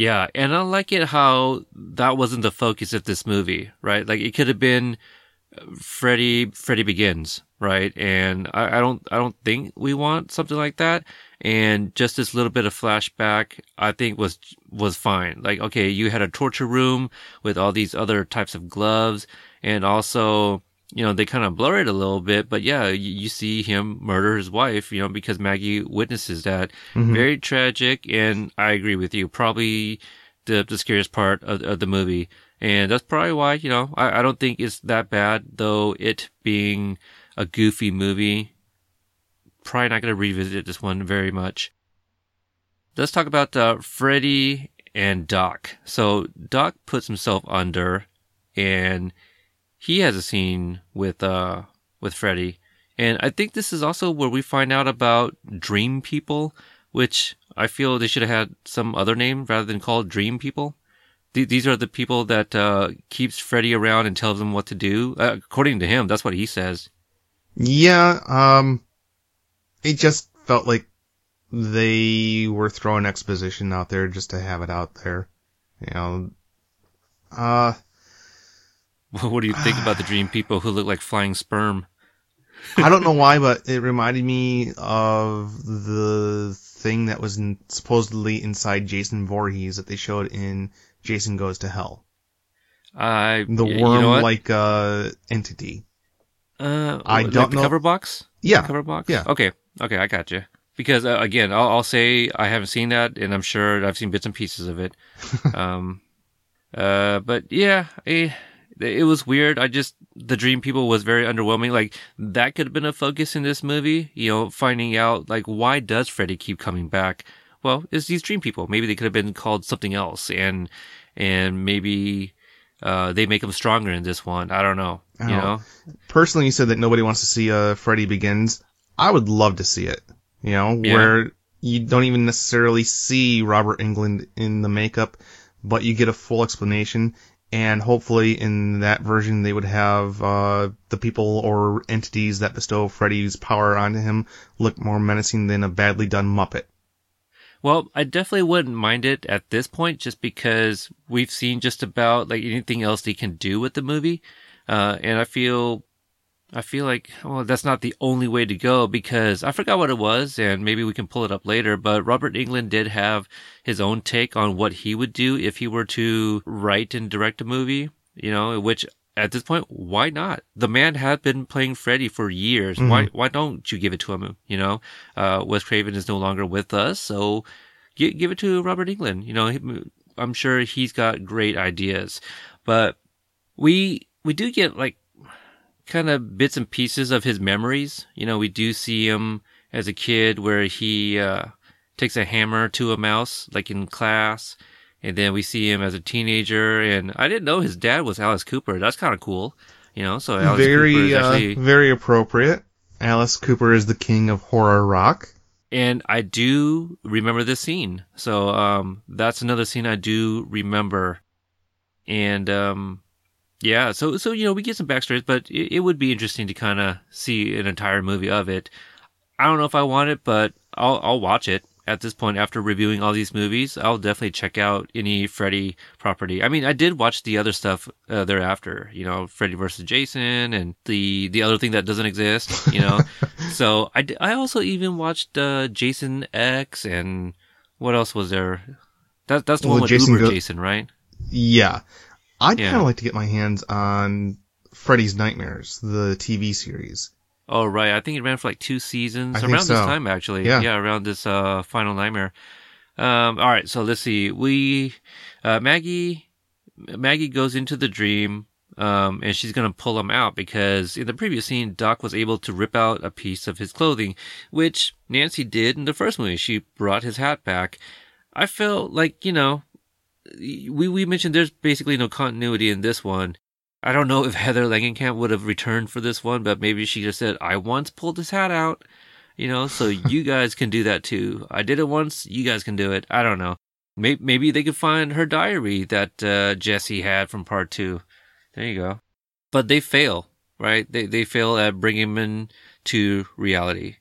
Yeah, and I like it how that wasn't the focus of this movie, right? Like it could have been uh, Freddy, Freddy Begins, right? And I, I don't, I don't think we want something like that. And just this little bit of flashback, I think was was fine. Like, okay, you had a torture room with all these other types of gloves, and also, you know, they kind of blur it a little bit. But yeah, you, you see him murder his wife, you know, because Maggie witnesses that. Very tragic, and I agree with you. Probably the the scariest part of, of the movie, and that's probably why you know I, I don't think it's that bad. Though it being a goofy movie, probably not going to revisit this one very much. Let's talk about uh, Freddy and Doc. So Doc puts himself under, and he has a scene with uh with Freddy. And I think this is also where we find out about dream people, which I feel they should have had some other name rather than called dream people. Th- These are the people that uh, keeps Freddy around and tells him what to do. Uh, according to him, that's what he says. Yeah, um, it just felt like they were throwing exposition out there just to have it out there. You know, uh, What do you think about the dream people who look like flying sperm? I don't know why, but it reminded me of the thing that was in, supposedly inside Jason Voorhees that they showed in Jason Goes to Hell. I The y- you know worm-like, uh, entity. Uh, I like don't the know- cover box. Yeah. cover box. yeah. Okay. Okay, I got you. Because uh, again, I'll, I'll say I haven't seen that, and I'm sure I've seen bits and pieces of it. um, uh, but yeah, eh, it was weird. I just the Dream People was very underwhelming. Like that could have been a focus in this movie. You know, finding out like why does Freddy keep coming back? Well, it's these Dream People. Maybe they could have been called something else, and and maybe uh, they make them stronger in this one. I don't know. You Oh. know. personally you said that nobody wants to see uh Freddy Begins. I would love to see it. You know, Yeah. where you don't even necessarily see Robert Englund in the makeup, but you get a full explanation. And hopefully in that version they would have uh the people or entities that bestow Freddy's power onto him look more menacing than a badly done Muppet. Well, I definitely wouldn't mind it at this point just because we've seen just about like anything else they can do with the movie. Uh, and I feel, I feel like, well, that's not the only way to go because I forgot what it was and maybe we can pull it up later, but Robert Englund did have his own take on what he would do if he were to write and direct a movie, you know, which at this point, why not? The man had been playing Freddy for years. Why, why don't you give it to him? You know, uh, Wes Craven is no longer with us, so gi- give it to Robert Englund. You know, I'm sure he's got great ideas, but we we do get like kind of bits and pieces of his memories. You know, we do see him as a kid where he uh, takes a hammer to a mouse, like in class, and then we see him as a teenager. And I didn't know his dad was Alice Cooper. That's kind of cool. You know, so Alice Cooper very is uh, actually. very appropriate. Alice Cooper is the king of horror rock. and I do remember this scene. So um, that's another scene I do remember. And um, yeah, so so you know we get some backstories, but it, it would be interesting to kind of see an entire movie of it. I don't know if I want it, but I'll I'll watch it at this point after reviewing all these movies. I'll definitely check out any Freddy property. I mean, I did watch the other stuff uh, thereafter. You know, Freddy versus Jason and the the other thing that doesn't exist. You know, so I I also even watched uh, Jason X and what else was there? That that's the Well, one with Jason Uber Go- Jason, right? Yeah. I'd Yeah. kind of like to get my hands on Freddy's Nightmares, the TV series. Oh right, I think it ran for like two seasons I around think this time actually. Yeah. around this uh Final Nightmare. Um, all right, so let's see. We uh, Maggie Maggie goes into the dream. Um, and she's gonna pull him out because in the previous scene, Doc was able to rip out a piece of his clothing, which Nancy did in the first movie. She brought his hat back. I felt like, you know, we, we mentioned there's basically no continuity in this one. I don't know if Heather Langenkamp would have returned for this one, but maybe she just said, I once pulled this hat out, you know, so you guys can do that too. I did it once, you guys can do it. I don't know. Maybe, maybe they could find her diary that uh, Jesse had from part two. There you go. But they fail, right? They, they fail at bringing him in to reality.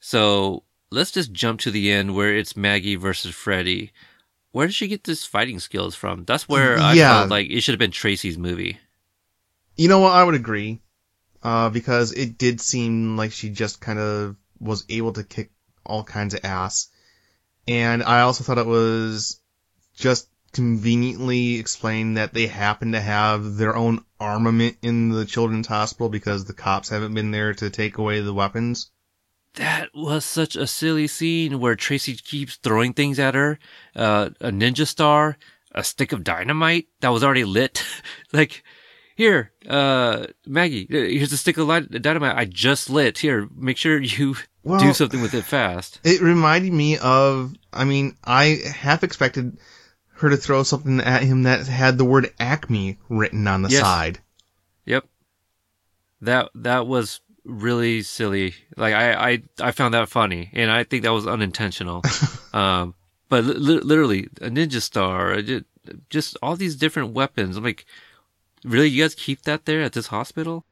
So let's just jump to the end where it's Maggie versus Freddy. Where did she get this fighting skills from? That's where I Yeah. felt like it should have been Tracy's movie. You know what? I would agree, uh, because it did seem like she just kind of was able to kick all kinds of ass, and I also thought it was just conveniently explained that they happen to have their own armament in the children's hospital because the cops haven't been there to take away the weapons. That was such a silly scene where Tracy keeps throwing things at her. Uh, a ninja star, a stick of dynamite that was already lit. like, here, uh, Maggie, here's a stick of light, dynamite I just lit. Here, make sure you Well- do something with it fast. It reminded me of, I mean, I half expected her to throw something at him that had the word Acme written on the Yes. side. Yep. That that was really silly. Like I I I found that funny, and I think that was unintentional. um, but li- li- literally a ninja star, uh, ju- just all these different weapons. I'm like, really, you guys keep that there at this hospital?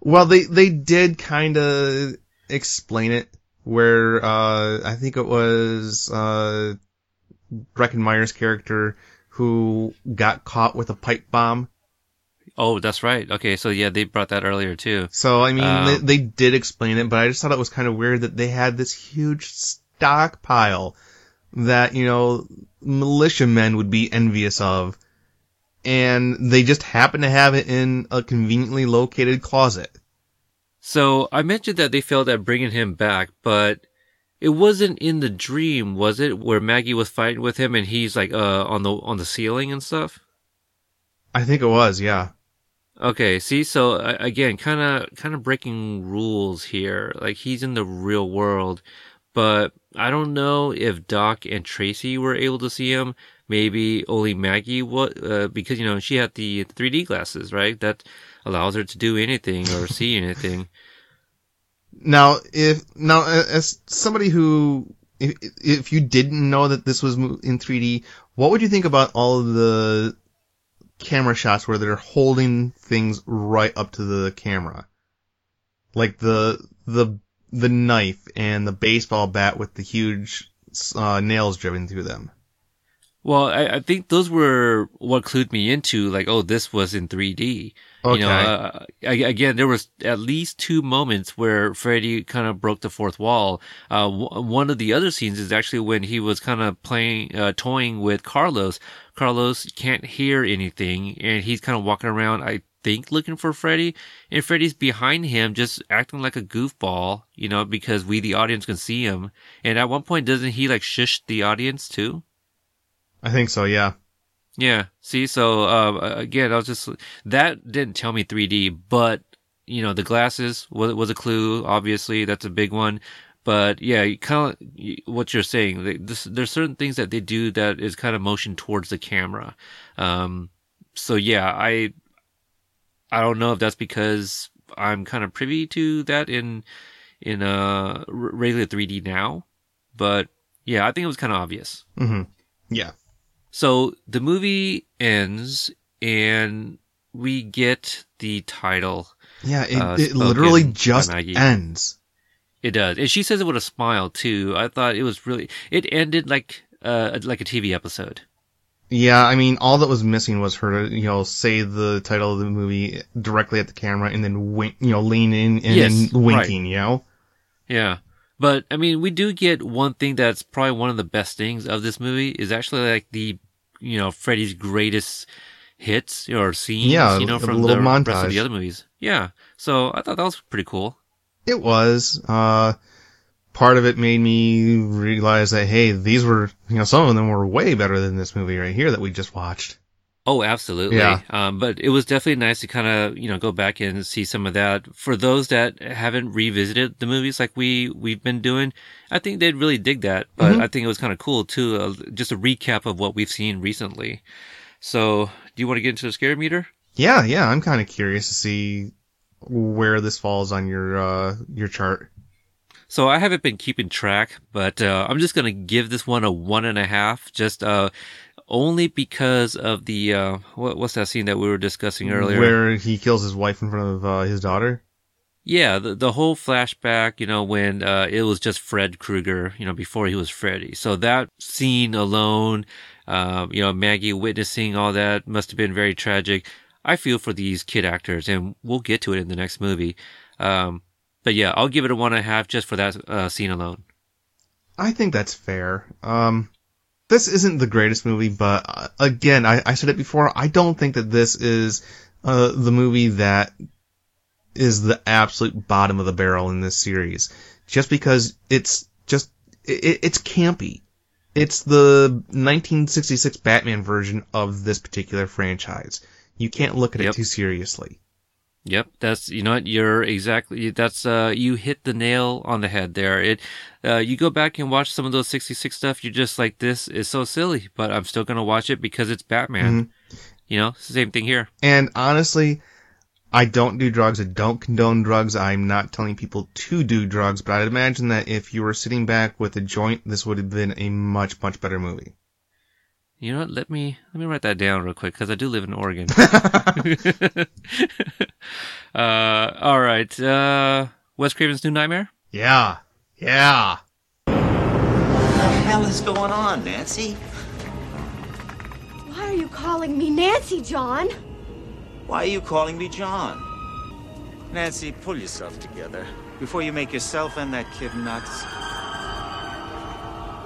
Well, they they did kind of explain it where uh I think it was uh Breckin Meyer's character who got caught with a pipe bomb. Oh, that's right. Okay, so yeah, they brought that earlier too. So I mean, Um, they, they did explain it, but I just thought it was kind of weird that they had this huge stockpile that you know militiamen would be envious of, and they just happen to have it in a conveniently located closet. So I mentioned that they failed at bringing him back, but it wasn't in the dream, was it? Where Maggie was fighting with him and he's like uh on the on the ceiling and stuff. I think it was, yeah. Okay, see, so uh, again, kind of, kind of breaking rules here. Like he's in the real world, but I don't know if Doc and Tracy were able to see him. Maybe only Maggie was, uh, because you know she had the 3D glasses, right? That allows her to do anything or see anything. Now, if now as somebody who, if, if you didn't know that this was in 3D, what would you think about all of the camera shots where they're holding things right up to the camera, like the the the knife and the baseball bat with the huge uh, nails driven through them? Well, I, I think those were what clued me into, like, oh, this was in 3D. You know, Okay. uh, again, there was at least two moments where Freddy kind of broke the fourth wall. Uh, w- one of the other scenes is actually when he was kind of playing, uh, toying with Carlos. Carlos can't hear anything and he's kind of walking around, I think, looking for Freddy. And Freddy's behind him, just acting like a goofball, you know, because we, the audience, can see him. And at one point, doesn't he like shush the audience too? I think so. Yeah. Yeah. See, so uh, again, I was just that didn't tell me 3D, but you know, the glasses was was a clue. Obviously, that's a big one. But yeah, you kind of what you're saying. This, there's certain things that they do that is kind of motion towards the camera. Um, so yeah, I I don't know if that's because I'm kind of privy to that in in uh regular 3D now, but yeah, I think it was kind of obvious. hmm Yeah. So the movie ends and we get the title. Yeah. It, Uh, it literally just ends. It does. And she says it with a smile too. I thought it was really, it ended like, uh, like a TV episode. Yeah, I mean, all that was missing was her to, you know, say the title of the movie directly at the camera and then wink, you know, lean in and Yes, winking, you know? Yeah. But I mean, we do get one thing that's probably one of the best things of this movie is actually like the, you know, Freddy's greatest hits or scenes, Yeah, you know, a from little the rest of the other movies. Yeah. So I thought that was pretty cool. It was. Uh, part of it made me realize that hey, these were you know some of them were way better than this movie right here that we just watched. Oh, absolutely. Yeah. Um, but it was definitely nice to kind of, you know, go back and see some of that. For those that haven't revisited the movies like we, we've been doing, I think they'd really dig that. But Mhm. I think it was kind of cool too, uh, just a recap of what we've seen recently. So, do you want to get into the scare meter? Yeah, yeah, I'm kind of curious to see where this falls on your uh your chart. So I haven't been keeping track, but uh, I'm just gonna give this one a one and a half, just uh, only because of the uh, what, what's that scene that we were discussing earlier? Where he kills his wife in front of uh, his daughter. Yeah, the the whole flashback, you know, when uh, it was just Fred Krueger, you know, before he was Freddy. So that scene alone, um, you know, Maggie witnessing all that must have been very tragic. I feel for these kid actors, and we'll get to it in the next movie. Um, but yeah, I'll give it a one and a half just for that uh, scene alone. I think that's fair. Um, this isn't the greatest movie, but uh, again, I, I said it before. I don't think that this is uh, the movie that is the absolute bottom of the barrel in this series, just because it's just it, it's campy. It's the 1966 Batman version of this particular franchise. You can't look at Yep. it too seriously. Yep, that's you know what you're exactly that's uh you hit the nail on the head there. It uh you go back and watch some of those 66 stuff you're just like this is so silly, but I'm still going to watch it because it's Batman. You know, same thing here. And honestly, I don't do drugs. I don't condone drugs. I'm not telling people to do drugs, but I'd imagine that if you were sitting back with a joint, this would have been a much, much better movie. You know what? Let me let me write that down real quick cuz I do live in Oregon. uh all right. Uh Wes Craven's New Nightmare? Yeah. Yeah. What the hell is going on, Nancy? Why are you calling me Nancy, John? Why are you calling me John? Nancy, pull yourself together before you make yourself and that kid nuts.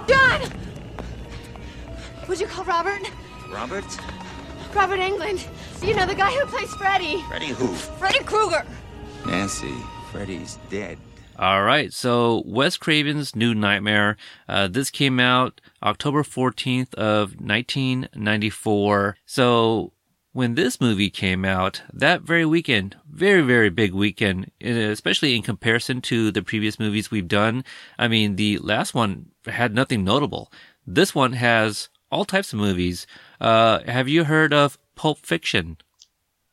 John! Would you call Robert? Robert? Robert Englund. You know, the guy who plays Freddy. Freddy who? Freddy Krueger. Nancy, Freddy's dead. All right, so Wes Craven's New Nightmare. Uh, this came out October 14th of 1994. So when this movie came out, that very weekend, very, very big weekend, especially in comparison to the previous movies we've done. I mean, the last one had nothing notable. This one has all types of movies. Uh, have you heard of Pulp Fiction?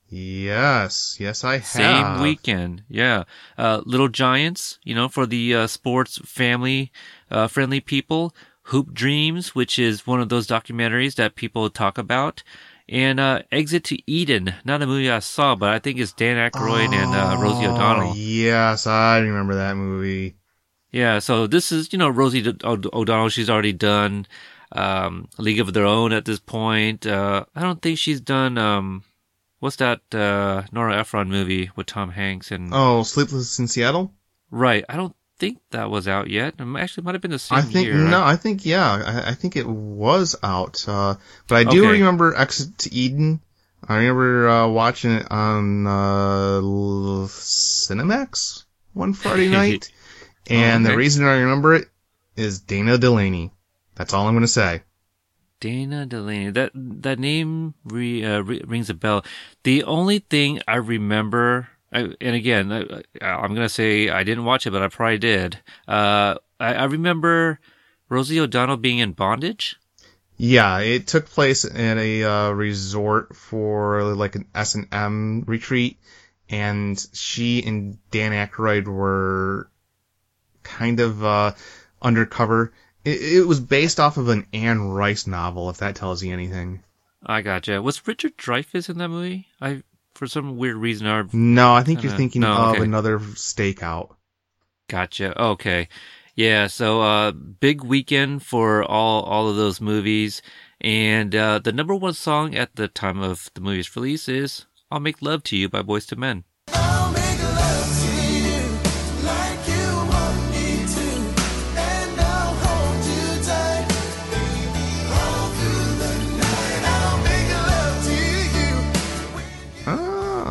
Yes. Yes, I have. Same weekend, yeah. Uh, Little Giants, you know, for the uh, sports family uh, friendly people. Hoop Dreams, which is one of those documentaries that people talk about, and uh, Exit to Eden. Not a movie I saw, but I think it's Dan Aykroyd and uh, Rosie Oh, O'Donnell. Yes, I remember that movie. Yeah, so this is, you know, Rosie O'Donnell, she's already done um, League of Their Own at this point. Uh, I don't think she's done, um, what's that uh, Nora Ephron movie with Tom Hanks and. Oh, Sleepless in Seattle? Right. I don't think that was out yet. It actually might have been the same I think, year. no, I think, yeah, I, I think it was out. Uh, but I do Okay. remember Exit to Eden. I remember, uh, watching it on, uh, Cinemax one Friday night. and okay. the reason I remember it is Dana Delany. That's all I'm gonna say. Dana Delany. That that name re, uh, re, rings a bell. The only thing I remember, I, and again, I, I'm gonna say I didn't watch it, but I probably did. Uh, I, I remember Rosie O'Donnell being in bondage. Yeah, it took place in a uh, resort for like an S and M retreat, and she and Dan Aykroyd were kind of uh, undercover. It, it was based off of an Anne Rice novel, if that tells you anything. I gotcha. Was Richard Dreyfuss in that movie? I for some weird reason I No, I think you're Uh, thinking no, of okay. another stakeout. Gotcha. Okay. Yeah. So, uh, big weekend for all, all of those movies. And, uh, the number one song at the time of the movie's release is I'll Make Love to You by Boyz II Men.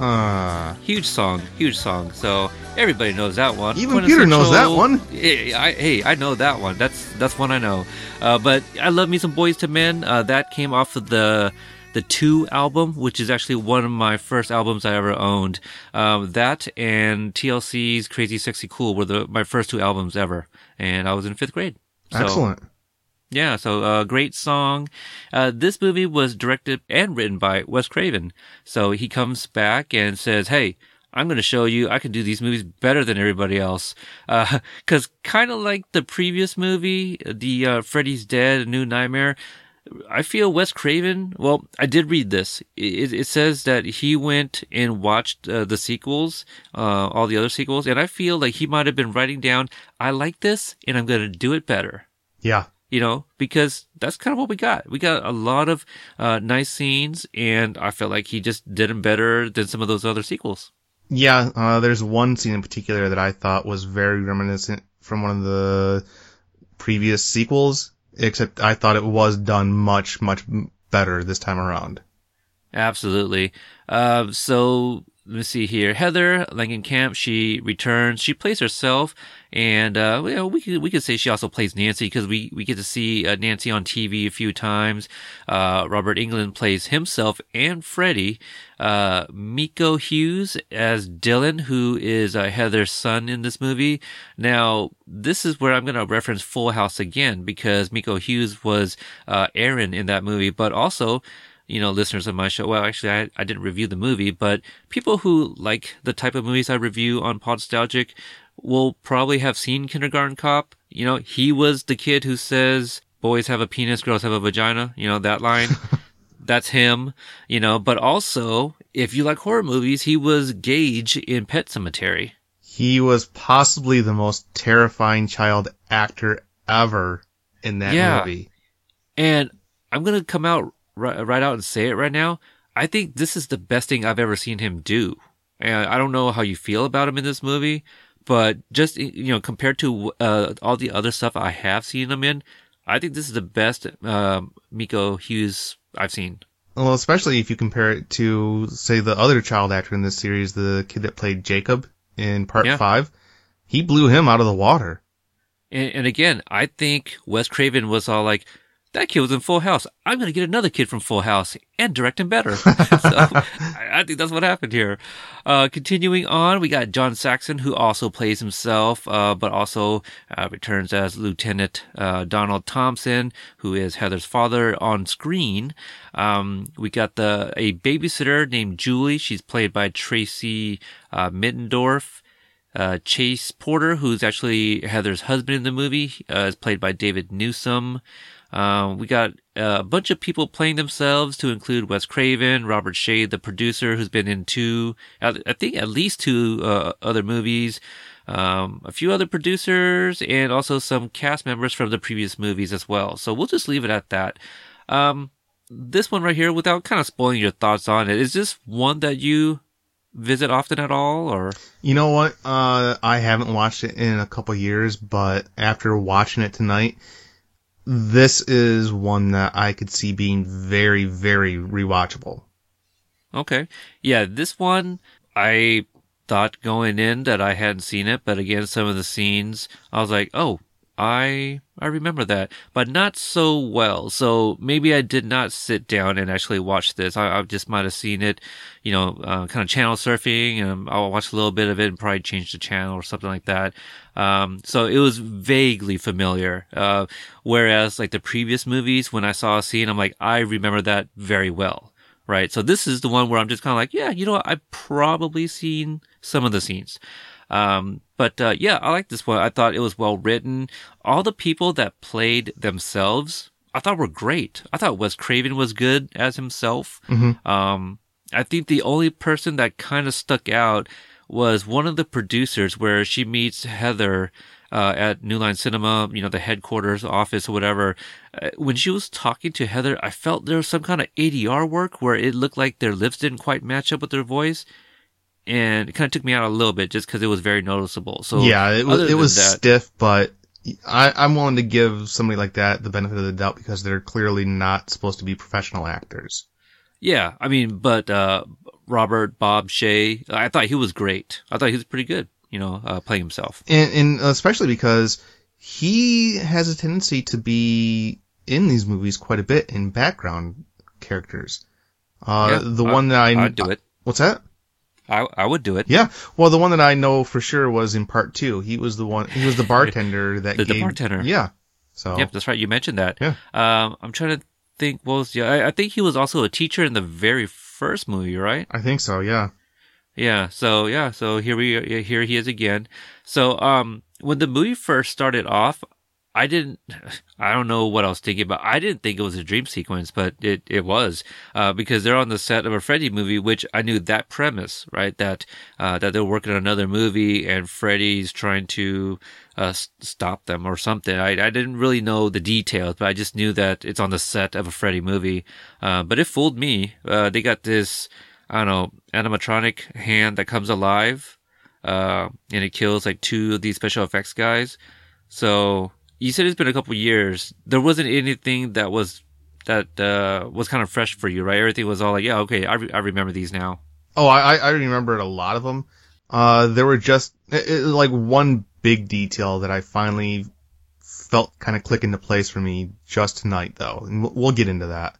The night. I'll make love to you. Ah, huge song, huge song. So everybody knows that one. Even Peter knows that one. Yeah, I, hey, I know that one. That's that's one I know. Uh, but I love me some Boyz II Men. Uh, that came off of the the Two album, which is actually one of my first albums I ever owned. Um, that and TLC's Crazy Sexy Cool were the my first two albums ever, and I was in fifth grade. So, Excellent. Yeah, so uh, great song. Uh, this movie was directed and written by Wes Craven. So he comes back and says, "Hey, I'm going to show you I can do these movies better than everybody else." Because kind of like the previous movie, the uh, Freddy's Dead: A New Nightmare. I feel Wes Craven. Well, I did read this. It, it says that he went and watched uh, the sequels, uh, all the other sequels, and I feel like he might have been writing down, "I like this, and I'm going to do it better." Yeah. You know, because that's kind of what we got. We got a lot of uh, nice scenes, and I felt like he just did them better than some of those other sequels. Yeah, uh, there's one scene in particular that I thought was very reminiscent from one of the previous sequels, except I thought it was done much, much better this time around. Absolutely. Uh, so let me see here. Heather Langenkamp, she returns. She plays herself, and uh, well, we could we could say she also plays Nancy because we we get to see uh, Nancy on TV a few times. Uh, Robert Englund plays himself and Freddy. Uh, Miko Hughes as Dylan, who is uh, Heather's son in this movie. Now, this is where I'm going to reference Full House again because Miko Hughes was uh, Aaron in that movie, but also you know, listeners of my show. Well, actually, I, I didn't review the movie, but people who like the type of movies I review on Podstalgic will probably have seen Kindergarten Cop. You know, he was the kid who says, boys have a penis, girls have a vagina. You know, that line. That's him, you know, but also, if you like horror movies, he was Gage in Pet Sematary. He was possibly the most terrifying child actor ever in that Yeah. movie. And I'm going to come out right, right out and say it right now. I think this is the best thing I've ever seen him do. And I don't know how you feel about him in this movie, but just, you know, compared to uh, all the other stuff I have seen him in, I think this is the best um, Miko Hughes I've seen. Well, especially if you compare it to, say, the other child actor in this series, the kid that played Jacob in part Yeah. five. He blew him out of the water. And, and again, I think Wes Craven was all like, that kid was in Full House. I'm going to get another kid from Full House and direct him better. so I, I think that's what happened here. Uh, continuing on, we got John Saxon, who also plays himself, uh, but also uh, returns as Lieutenant uh, Donald Thompson, who is Heather's father on screen. Um, we got the a babysitter named Julie. She's played by Tracy uh, Middendorf. Uh, Chase Porter, who's actually Heather's husband in the movie, uh, is played by David Newsom. Uh, we got a bunch of people playing themselves to include Wes Craven, Robert Shaye, the producer, who's been in two, I I think at least two uh, other movies, um, a few other producers, and also some cast members from the previous movies as well. So we'll just leave it at that. Um, this one right here, without kind of spoiling your thoughts on it, is this one that you visit often at all, or? You know what? Uh, I haven't watched it in a couple years, but after watching it tonight, this is one that I could see being very, very rewatchable. Okay. Yeah, this one I thought going in that I hadn't seen it, but again, some of the scenes I was like, oh, I I remember that, but not so well. So maybe I did not sit down and actually watch this. I, I just might have seen it, you know, uh, kind of channel surfing, and I'll watch a little bit of it and probably change the channel or something like that. Um, so it was vaguely familiar. Uh, whereas like the previous movies, when I saw a scene, I'm like, I remember that very well right? So this is the one where I'm just kind of like, yeah, you know what? I've probably seen some of the scenes. Um, but, uh, yeah, I like this one. I thought it was well written. All the people that played themselves, I thought were great. I thought Wes Craven was good as himself. Um, I think the only person that kind of stuck out was one of the producers where she meets Heather uh, at New Line Cinema, you know, the headquarters office or whatever. Uh, when she was talking to Heather, I felt there was some kind of ADR work where it looked like their lips didn't quite match up with their voice. And it kind of took me out a little bit just because it was very noticeable. So yeah, it was it was that- stiff, but I, I'm willing to give somebody like that the benefit of the doubt because they're clearly not supposed to be professional actors. Yeah, I mean, but uh, Robert Bob Shaye, I thought he was great. I thought he was pretty good. You know, uh, playing himself. and, and especially because he has a tendency to be in these movies quite a bit in background characters. Uh, Yeah, the I- one that I I'd do it. What's that? I I would do it. Yeah. Well, the one that I know for sure was in part two. He was the one. He was the bartender that The- the bartender. Yeah. So. Yep, that's right. You mentioned that. Yeah. Um, I'm trying to think. What was yeah? I, I think he was also a teacher in the very first movie, right? I think so. Yeah. Yeah. So yeah. So here we are. Here he is again. So um, when the movie first started off, I didn't. I don't know what I was thinking about. I didn't think it was a dream sequence, but it it was uh, because they're on the set of a Freddy movie, which I knew that premise, right? That uh, that they're working on another movie and Freddy's trying to uh, stop them or something. I I didn't really know the details, but I just knew that it's on the set of a Freddy movie. Uh, but it fooled me. Uh, they got this. I don't know, animatronic hand that comes alive, uh, and it kills like two of these special effects guys. So you said it's been a couple years. There wasn't anything that was that uh, was kind of fresh for you, right? Everything was all like, yeah, okay, I, re- I remember these now. Oh, I I remembered a lot of them. Uh, there were just it, it- like one big detail that I finally felt kind of click into place for me just tonight, though, and we'll, we'll get into that.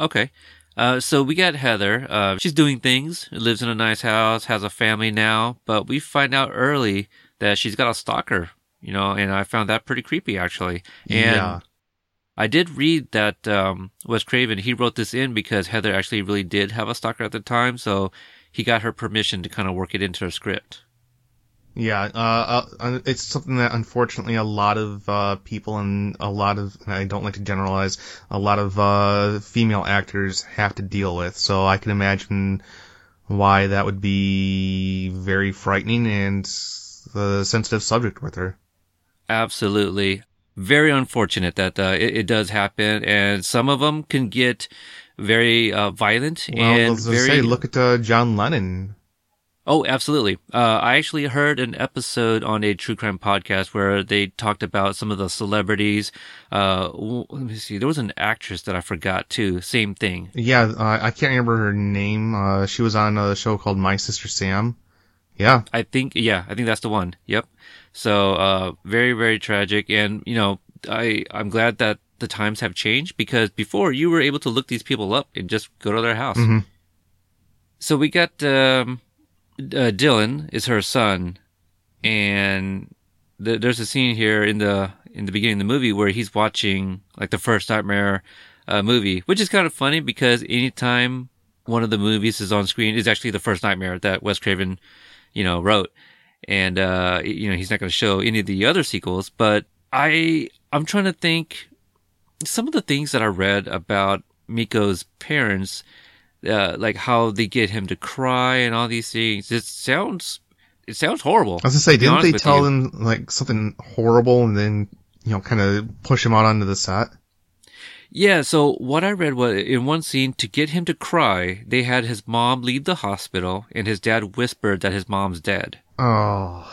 Okay. Uh, so we got Heather. Uh, she's doing things, lives in a nice house, has a family now, but we find out early that she's got a stalker, you know, and I found that pretty creepy actually. And yeah. I did read that um, Wes Craven he wrote this in because Heather actually really did have a stalker at the time, so he got her permission to kind of work it into her script. Yeah, uh, uh, it's something that unfortunately a lot of uh, people and a lot of I don't like to generalize a lot of uh, female actors have to deal with. So I can imagine why that would be very frightening and a sensitive subject with her. Absolutely, very unfortunate that uh, it, it does happen, and some of them can get very uh, violent Well, and very say, look at uh, John Lennon. Oh, absolutely. Uh, I actually heard an episode on a true crime podcast where they talked about some of the celebrities. Uh, let me see. There was an actress that I forgot too. Same thing. Yeah, uh, I can't remember her name. Uh, she was on a show called My Sister Sam. Yeah, I think, yeah, I think that's the one. Yep. So, uh, very, very tragic. And, you know, I, I'm glad that the times have changed because before you were able to look these people up and just go to their house. Mhm. So we got, um, uh, Dylan is her son and th- there's a scene here in the, in the beginning of the movie where he's watching like the first nightmare, uh, movie, which is kind of funny because anytime one of the movies is on screen is actually the first nightmare that Wes Craven, you know, wrote. And, uh, you know, he's not going to show any of the other sequels, but I, I'm trying to think some of the things that I read about Miko's parents, uh, like how they get him to cry and all these things. It sounds, it sounds horrible. I was gonna say, to didn't they tell you. him like something horrible and then you know kind of push him out onto the set? Yeah, so what I read was in one scene to get him to cry, they had his mom leave the hospital and his dad whispered that his mom's dead. Oh,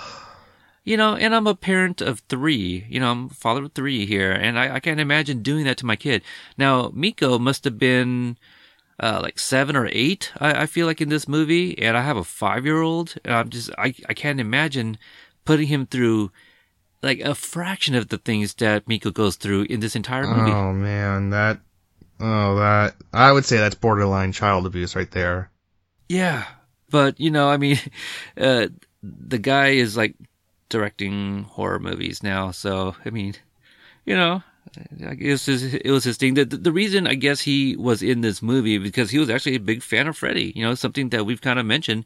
You know, and I'm a parent of three. You know, I'm a father of three here, and I, I can't imagine doing that to my kid. Now, Miko must have been uh, like seven or eight, I, I feel like, in this movie, and I have a five year old, and I'm just, I, I can't imagine putting him through like a fraction of the things that Miko goes through in this entire movie. oh man, that oh that I would say that's borderline child abuse right there. Yeah, but you know, I mean, uh, the guy is like directing horror movies now, so I mean, you know, I guess it was his thing. The, the reason I guess he was in this movie because he was actually a big fan of Freddy. You know, something that we've kind of mentioned.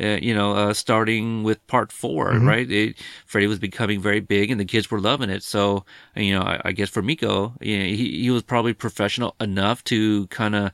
Uh, you know, uh, starting with part 4 right? It, Freddy was becoming very big, and the kids were loving it. So, you know, I, I guess for Miko, you know, he he was probably professional enough to kind of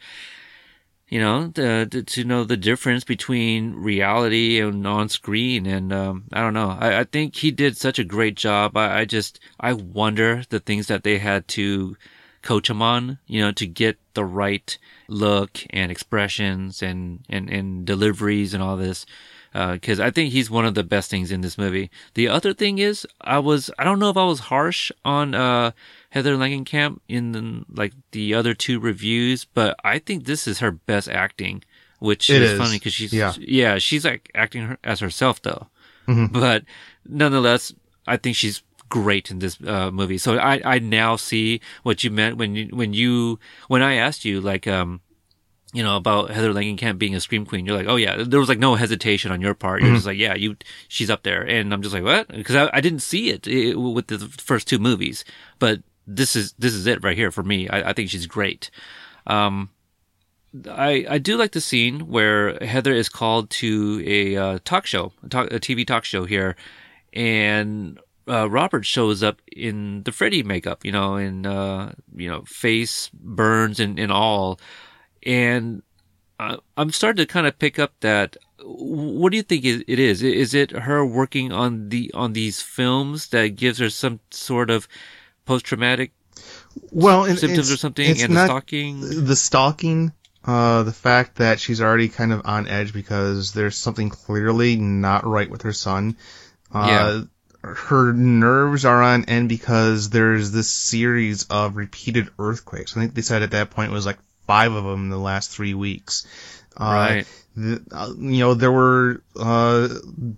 you know, to, to, know the difference between reality and on screen. And, um, I don't know. I, I think he did such a great job. I, I just, I wonder the things that they had to coach him on, you know, to get the right look and expressions and, and, and deliveries and all this. because I think he's one of the best things in this movie. The other thing is, I was I don't know if I was harsh on uh, Heather Langenkamp in the, like the other two reviews, but I think this is her best acting, which It is, is. funny because she's Yeah. yeah she's like acting her, as herself though, Mhm. but nonetheless, I think she's great in this uh, movie. So I I now see what you meant when you when you when I asked you like um you know, about Heather Langenkamp being a scream queen. You're like, oh yeah, there was like no hesitation on your part. You're Mhm. just like, yeah, you, she's up there. And I'm just like, what? Because I, I didn't see it, eh, with the first two movies, but this is this is it right here for me. I, I think she's great. Um, I I do like the scene where Heather is called to a uh, talk show, a, talk, a TV talk show here, and uh, Robert shows up in the Freddy makeup, you know, in uh, you know face burns and, and all, and uh, I'm starting to kind of pick up that. What do you think it is? Is it her working on the on these films that gives her some sort of post traumatic well, symptoms or something, and the stalking? the stalking, uh, the fact that she's already kind of on edge because there's something clearly not right with her son. Uh, Her nerves are on end because there's this series of repeated earthquakes. I think they said at that point it was like five of them in the last three weeks. Uh, Right. the, uh, you know, there were uh,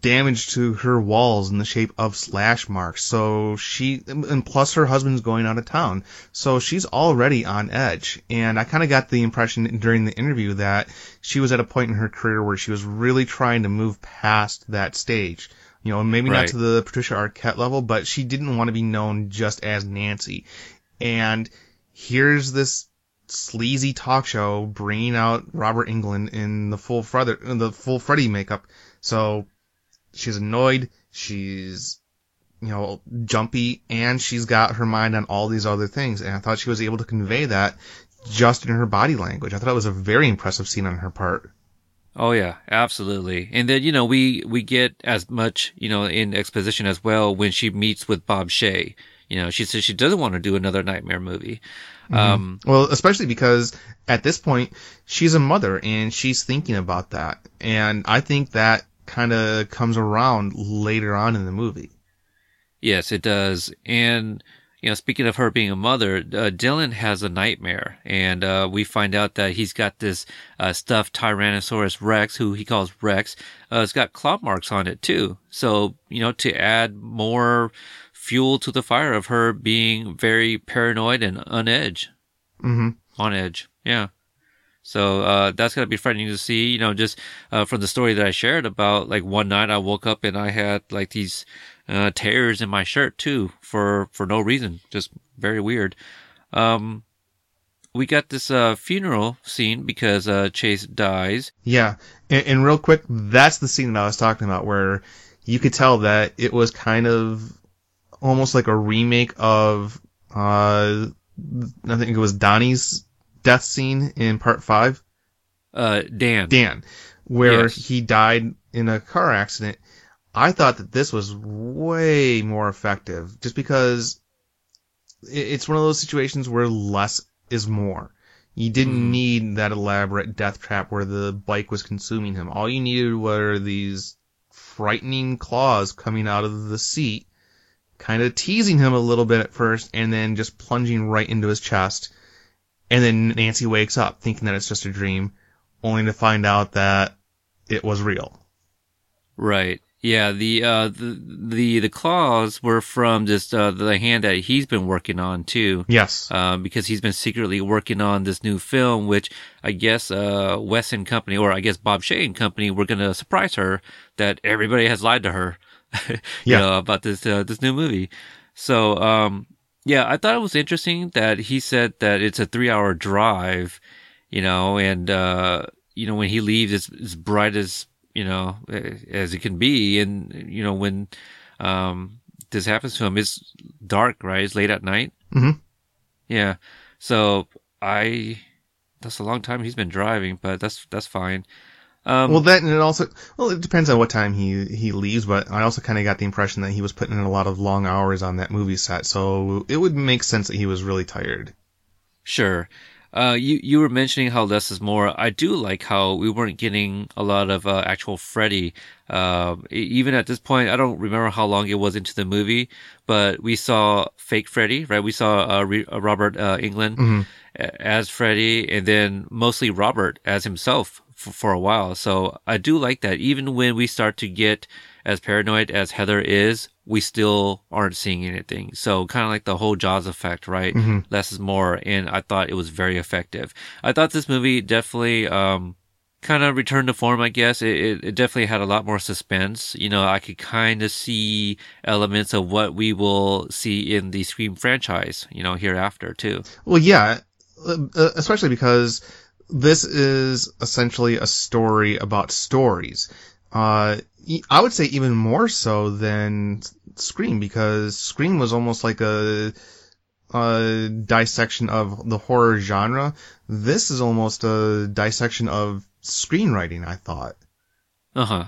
damage to her walls in the shape of slash marks. So she, and plus her husband's going out of town. So she's already on edge. And I kind of got the impression during the interview that she was at a point in her career where she was really trying to move past that stage. You know, maybe not to the Patricia Arquette level, but she didn't want to be known just as Nancy. And here's this sleazy talk show bringing out Robert Englund in the full Freddy, the full Freddy makeup. So she's annoyed, she's you know jumpy, and she's got her mind on all these other things. And I thought she was able to convey that just in her body language. I thought it was a very impressive scene on her part. Oh yeah, absolutely. And then you know we we get as much you know in exposition as well when she meets with Bob Shaye. You know, she says she doesn't want to do another nightmare movie. Um, Well, especially because at this point she's a mother and she's thinking about that, and I think that kind of comes around later on in the movie. Yes, it does. And, you know, speaking of her being a mother, uh, Dylan has a nightmare. And, uh, we find out that he's got this, uh, stuffed Tyrannosaurus Rex, who he calls Rex. Uh, it's got claw marks on it too. So, you know, to add more fuel to the fire of her being very paranoid and on edge. hmm On edge. Yeah. So, uh, that's to be frightening to see, you know, just, uh, from the story that I shared about, like, one night I woke up and I had, like, these, uh, tears in my shirt too, for, for no reason. Just very weird. Um, we got this, uh, funeral scene because, uh, Chase dies. Yeah, and, and real quick, that's the scene that I was talking about where you could tell that it was kind of almost like a remake of uh, I think it was Donnie's death scene in part five. Uh, Dan. Dan, where Yes. he died in a car accident. I thought that this was way more effective, just because it's one of those situations where less is more. You didn't Mhm. need that elaborate death trap where the bike was consuming him. All you needed were these frightening claws coming out of the seat, kind of teasing him a little bit at first, and then just plunging right into his chest. And then Nancy wakes up thinking that it's just a dream, only to find out that it was real. Right. Yeah. The, uh, the, the, the claws were from just, uh, the hand that he's been working on too. Yes. um, because he's been secretly working on this new film, which I guess uh, Wes and Company, or I guess Bob Shaye and Company, were going to surprise her that everybody has lied to her, Yeah. know, about this uh, this new movie. So, um, yeah, I thought it was interesting that he said that it's a three hour drive, you know, and uh, you know when he leaves, it's as bright as you know as it can be, and you know when um, this happens to him, it's dark, right? It's late at night. Mhm. Yeah. So I, that's a long time he's been driving, but that's, that's fine. Um, well, that and it also well, it depends on what time he he leaves, but I also kind of got the impression that he was putting in a lot of long hours on that movie set, so it would make sense that he was really tired. sure. Uh, you you were mentioning how less is more. I do like how we weren't getting a lot of uh, actual Freddy. Uh, even at this point, I don't remember how long it was into the movie, but we saw fake Freddy, right? We saw uh, Re- uh, Robert uh, Englund a- as Freddy, and then mostly Robert as himself for, for a while. So I do like that. Even when we start to get as paranoid as Heather is, we still aren't seeing anything. So kind of like the whole Jaws effect, right? Less is more. And I thought it was very effective. I thought this movie definitely, um, kind of returned to form, I guess. It, it, it definitely had a lot more suspense. You know, I could kind of see elements of what we will see in the Scream franchise, you know, hereafter too. Well, yeah, uh, uh, especially because this is essentially a story about stories. Uh, I would say even more so than Scream because Scream was almost like a, a dissection of the horror genre. This is almost a dissection of screenwriting, I thought. Uh huh.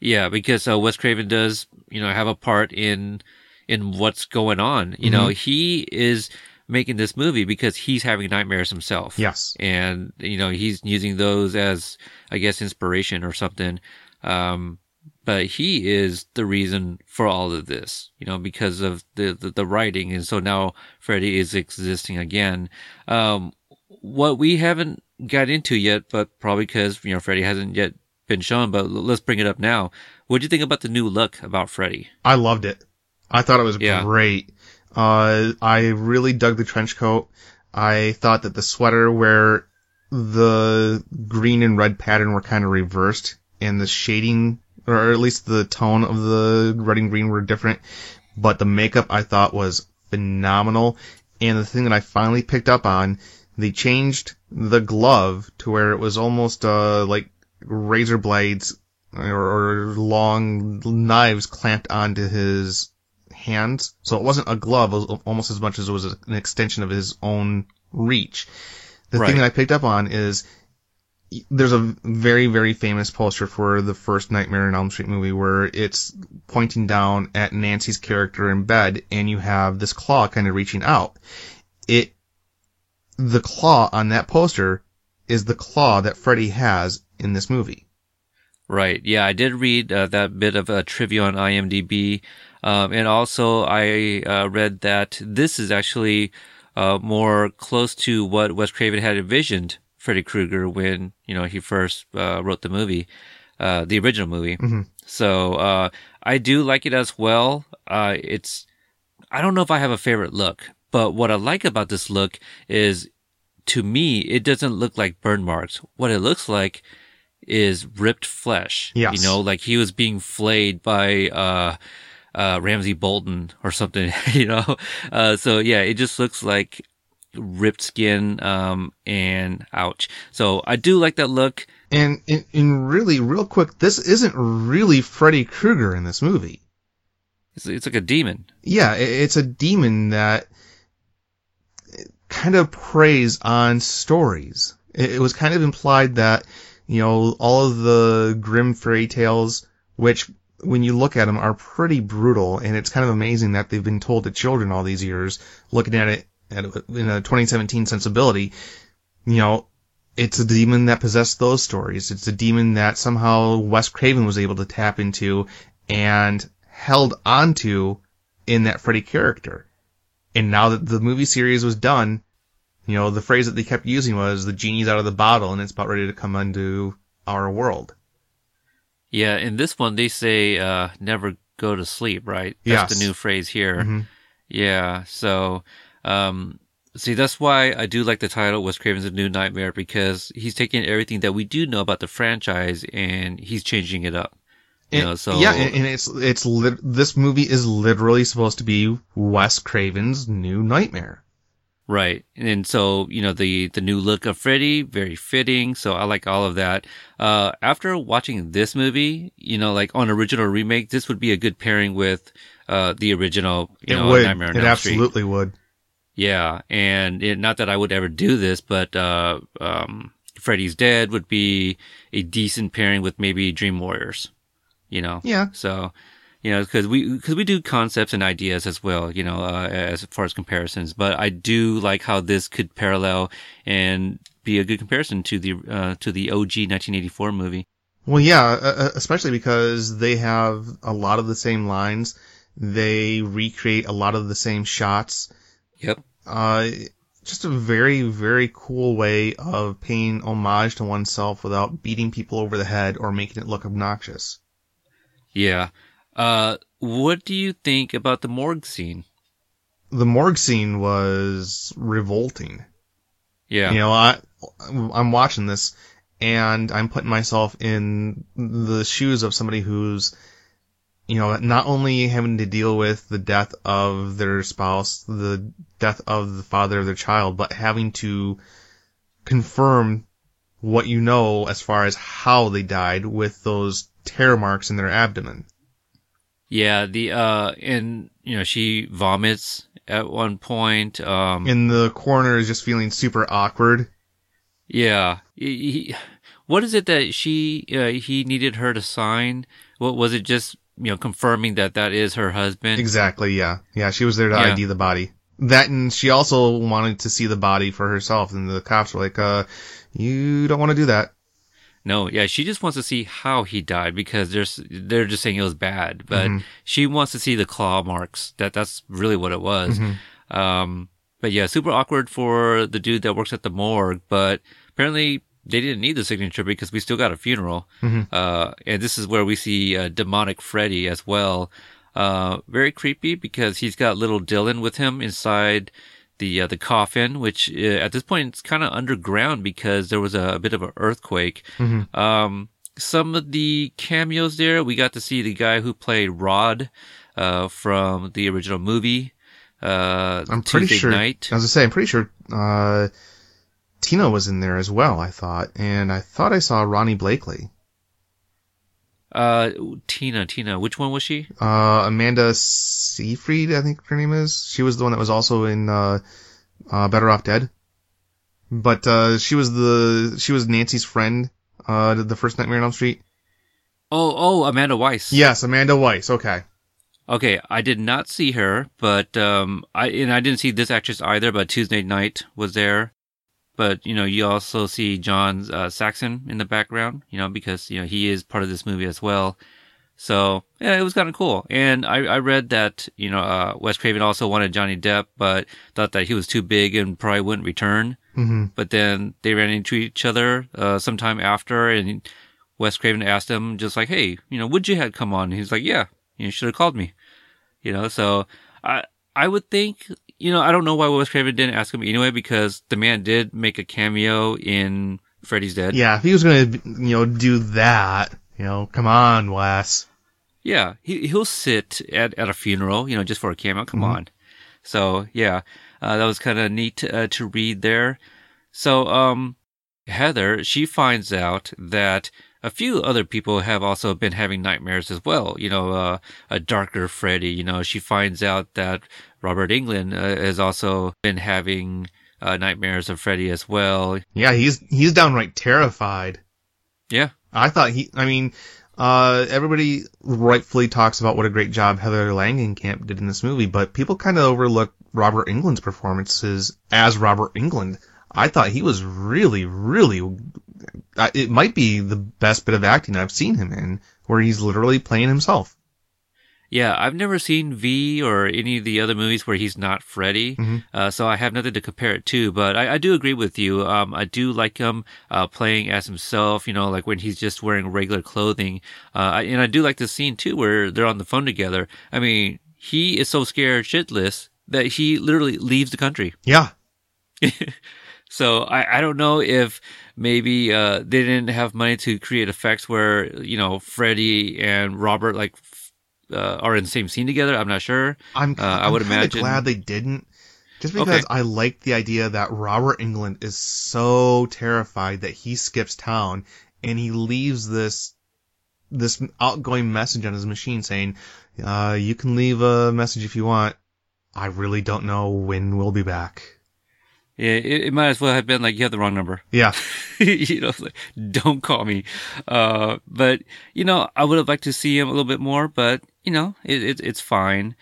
Yeah, because uh, Wes Craven does, you know, have a part in in what's going on. You know, he is making this movie because he's having nightmares himself. Yes. and you know he's using those as, I guess, inspiration or something. Um, but he is the reason for all of this, you know, because of the the, the writing, and so now Freddy is existing again. Um, what we haven't got into yet, but probably because you know Freddy hasn't yet been shown. But let's bring it up now. What do you think about the new look about Freddy? I loved it. I thought it was Yeah. great. Uh, I really dug the trench coat. I thought that the sweater where the green and red pattern were kind of reversed and the shading, or at least the tone of the red and green were different. But the makeup I thought was phenomenal. And the thing that I finally picked up on, they changed the glove to where it was almost, uh, like razor blades or, or long knives clamped onto his hands. So it wasn't a glove, was almost as much as it was an extension of his own reach. The Right. thing that I picked up on is there's a very, very famous poster for the first Nightmare on Elm Street movie where it's pointing down at Nancy's character in bed and you have this claw kind of reaching out. It, the claw on that poster is the claw that Freddy has in this movie. Right. Yeah, I did read uh, that bit of a trivia on IMDb, um, and also I uh, read that this is actually uh, more close to what Wes Craven had envisioned Freddy Krueger when you know he first uh, wrote the movie, uh, the original movie. So uh, I do like it as well. Uh, it's I don't know if I have a favorite look, but what I like about this look is, to me, it doesn't look like burn marks. What it looks like is ripped flesh. Yes. You know, like he was being flayed by, uh, uh, Ramsay Bolton or something, you know? Uh, so yeah, it just looks like ripped skin, um, and ouch. So I do like that look. And in, in really, real quick, this isn't really Freddy Krueger in this movie. It's, it's like a demon. Yeah, i- it's a demon that kind of preys on stories. It, it was kind of implied that, you know, all of the Grimm fairy tales, which when you look at them are pretty brutal, and it's kind of amazing that they've been told to children all these years, looking at it at, in a 2017 sensibility, you know, it's a demon that possessed those stories. It's a demon that somehow Wes Craven was able to tap into and held onto in that Freddy character. And now that the movie series was done, you know, the phrase that they kept using was the genie's out of the bottle and it's about ready to come into our world. Yeah. In this one, they say, uh, never go to sleep, right? That's Yes. the new phrase here. Mhm. Yeah. So, um, see, that's why I do like the title Wes Craven's A New Nightmare because he's taking everything that we do know about the franchise and he's changing it up. You know, so yeah, and, and it's it's lit, this movie is literally supposed to be Wes Craven's new nightmare. Right. And so, you know, the, the new look of Freddy, very fitting. So I like all of that. Uh, after watching this movie, you know, like on original remake, this would be a good pairing with, uh, the original, you it know, would. Nightmare on It Elm Street. absolutely would. Yeah. And it, not that I would ever do this, but, uh, um, Freddy's Dead would be a decent pairing with maybe Dream Warriors, you know? Yeah. So, You know, because we because we do concepts and ideas as well. You know, uh, as far as comparisons. But I do like how this could parallel and be a good comparison to the uh, to the OG 1984 movie. Well, yeah, uh, especially because they have a lot of the same lines. They recreate a lot of the same shots. Yep. Uh, just a very, very cool way of paying homage to oneself without beating people over the head or making it look obnoxious. Yeah. Uh, what do you think about the morgue scene? The morgue scene was revolting. Yeah. You know, I, I'm watching this and I'm putting myself in the shoes of somebody who's, you know, not only having to deal with the death of their spouse, the death of the father of their child, but having to confirm what you know as far as how they died with those tear marks in their abdomen. Yeah. The uh, and you know she vomits at one point. Um. And the coroner is just feeling super awkward. Yeah. He, he- what is it that she uh, he needed her to sign? What was it? Just you know, confirming that that is her husband. Exactly, yeah. Yeah, she was there to Yeah. ID the body. That and she also wanted to see the body for herself and the cops were like, uh, you don't want to do that. No, yeah, she just wants to see how he died because there's they're just saying it was bad, but she wants to see the claw marks. That that's really what it was. Um, but yeah, super awkward for the dude that works at the morgue. But apparently they didn't need the signature because we still got a funeral. Uh, and this is where we see uh, demonic Freddy as well. Uh, very creepy because he's got little Dylan with him inside the uh, the coffin, which uh, at this point it's kind of underground because there was a, a bit of an earthquake. Um, some of the cameos there, we got to see the guy who played Rod uh, from the original movie. Uh, I'm pretty Tuesday sure. Knight. As I say, I'm pretty sure uh, Tina was in there as well. I thought, and I thought I saw Ronee Blakley, Uh, Tina, Tina, which one was she? uh, Amanda Seyfried, I think her name is. She was the one that was also in uh, uh, Better Off Dead. But uh, she was the she was Nancy's friend. Uh, the first Nightmare on Elm Street. Oh, oh, Amanda Wyss. Yes, Amanda Wyss. Okay. Okay, I did not see her, but um, I and I didn't see this actress either. But Tuesday Knight was there. But you know, you also see John uh, Saxon in the background. You know, because you know he is part of this movie as well. So yeah, it was kind of cool. And I, I read that you know uh, Wes Craven also wanted Johnny Depp, but thought that he was too big and probably wouldn't return. hmm But then they ran into each other uh, sometime after, and Wes Craven asked him just like, "Hey, you know, would you had come on?" He's like, "Yeah, you should have called me." You know, so I I would think you know I don't know why Wes Craven didn't ask him anyway because the man did make a cameo in Freddy's Dead. Yeah, if he was gonna, you know, do that, you know, come on, Wes. Yeah, he he'll sit at at a funeral, you know, just for a cameo. Come Mhm. on. So yeah, uh, that was kind of neat to, uh, to read there. So um, Heather she finds out that a few other people have also been having nightmares as well. You know, uh, a darker Freddy. You know, she finds out that Robert Englund uh, has also been having uh, nightmares of Freddy as well. Yeah, he's he's downright terrified. Yeah. I thought he. I mean, uh, everybody rightfully talks about what a great job Heather Langenkamp did in this movie, but people kind of overlook Robert Englund's performances as Robert Englund. I thought he was really, really. uh, It might be the best bit of acting I've seen him in, where he's literally playing himself. Yeah, I've never seen V or any of the other movies where he's not Freddy, Mhm. uh, so I have nothing to compare it to. But I, I do agree with you. Um, I do like him uh, playing as himself. You know, like when he's just wearing regular clothing. Uh, and I do like the scene too where they're on the phone together. I mean, he is so scared shitless that he literally leaves the country. Yeah, So I, I don't know if maybe uh, they didn't have money to create effects where you know Freddy and Robert like uh, are in the same scene together. I'm not sure. I'm. Uh, I I'm would imagine- glad they didn't. Just Okay. because I like the idea that Robert Englund is so terrified that he skips town and he leaves this this outgoing message on his machine saying, uh, "You can leave a message if you want. I really don't know when we'll be back." It, it, it might as well have been like you have the wrong number. Yeah. you know, like, don't call me. Uh, but you know, I would have liked to see him a little bit more, but you know, it, it it's fine.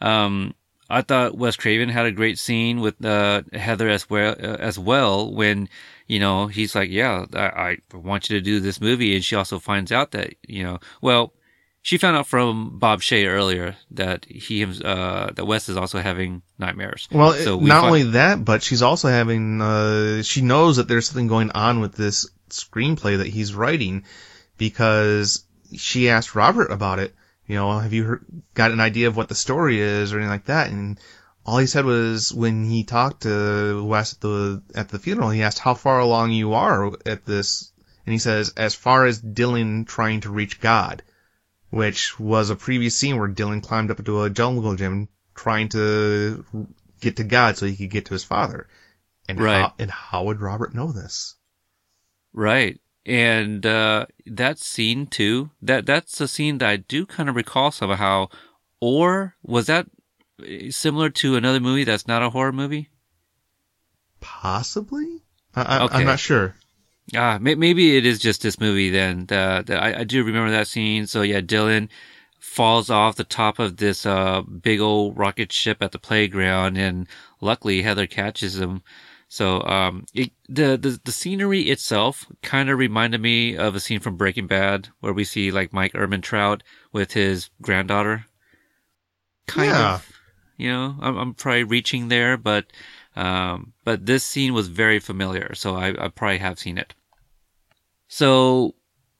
Um, I thought Wes Craven had a great scene with uh, Heather as well uh, as well when you know he's like, yeah, I, I want you to do this movie, and she also finds out that you know, well, she found out from Bob Shaye earlier that he uh, that Wes is also having nightmares. Well, so we not fin- only that, but she's also having, uh, she knows that there's something going on with this screenplay that he's writing because she asked Robert about it. You know, have you heard, got an idea of what the story is or anything like that? And all he said was when he talked to Wes at the, at the funeral, he asked how far along you are at this. And he says, as far as Dylan trying to reach God, which was a previous scene where Dylan climbed up into a jungle gym trying to get to God so he could get to his father. And Right. how, and how would Robert know this? Right. And uh, that scene too, that that's a scene that I do kind of recall somehow. Or was that similar to another movie that's not a horror movie? Possibly? I, I, Okay. I'm not sure. Ah, may- maybe it is just this movie then. That, that I, I do remember that scene. So yeah, Dylan falls off the top of this uh big old rocket ship at the playground, and luckily Heather catches him. So um, it, the the the scenery itself kind of reminded me of a scene from Breaking Bad where we see like Mike Ehrmantraut with his granddaughter. Kind Yeah. of, you know, I'm I'm probably reaching there, but um, but this scene was very familiar, so I, I probably have seen it. So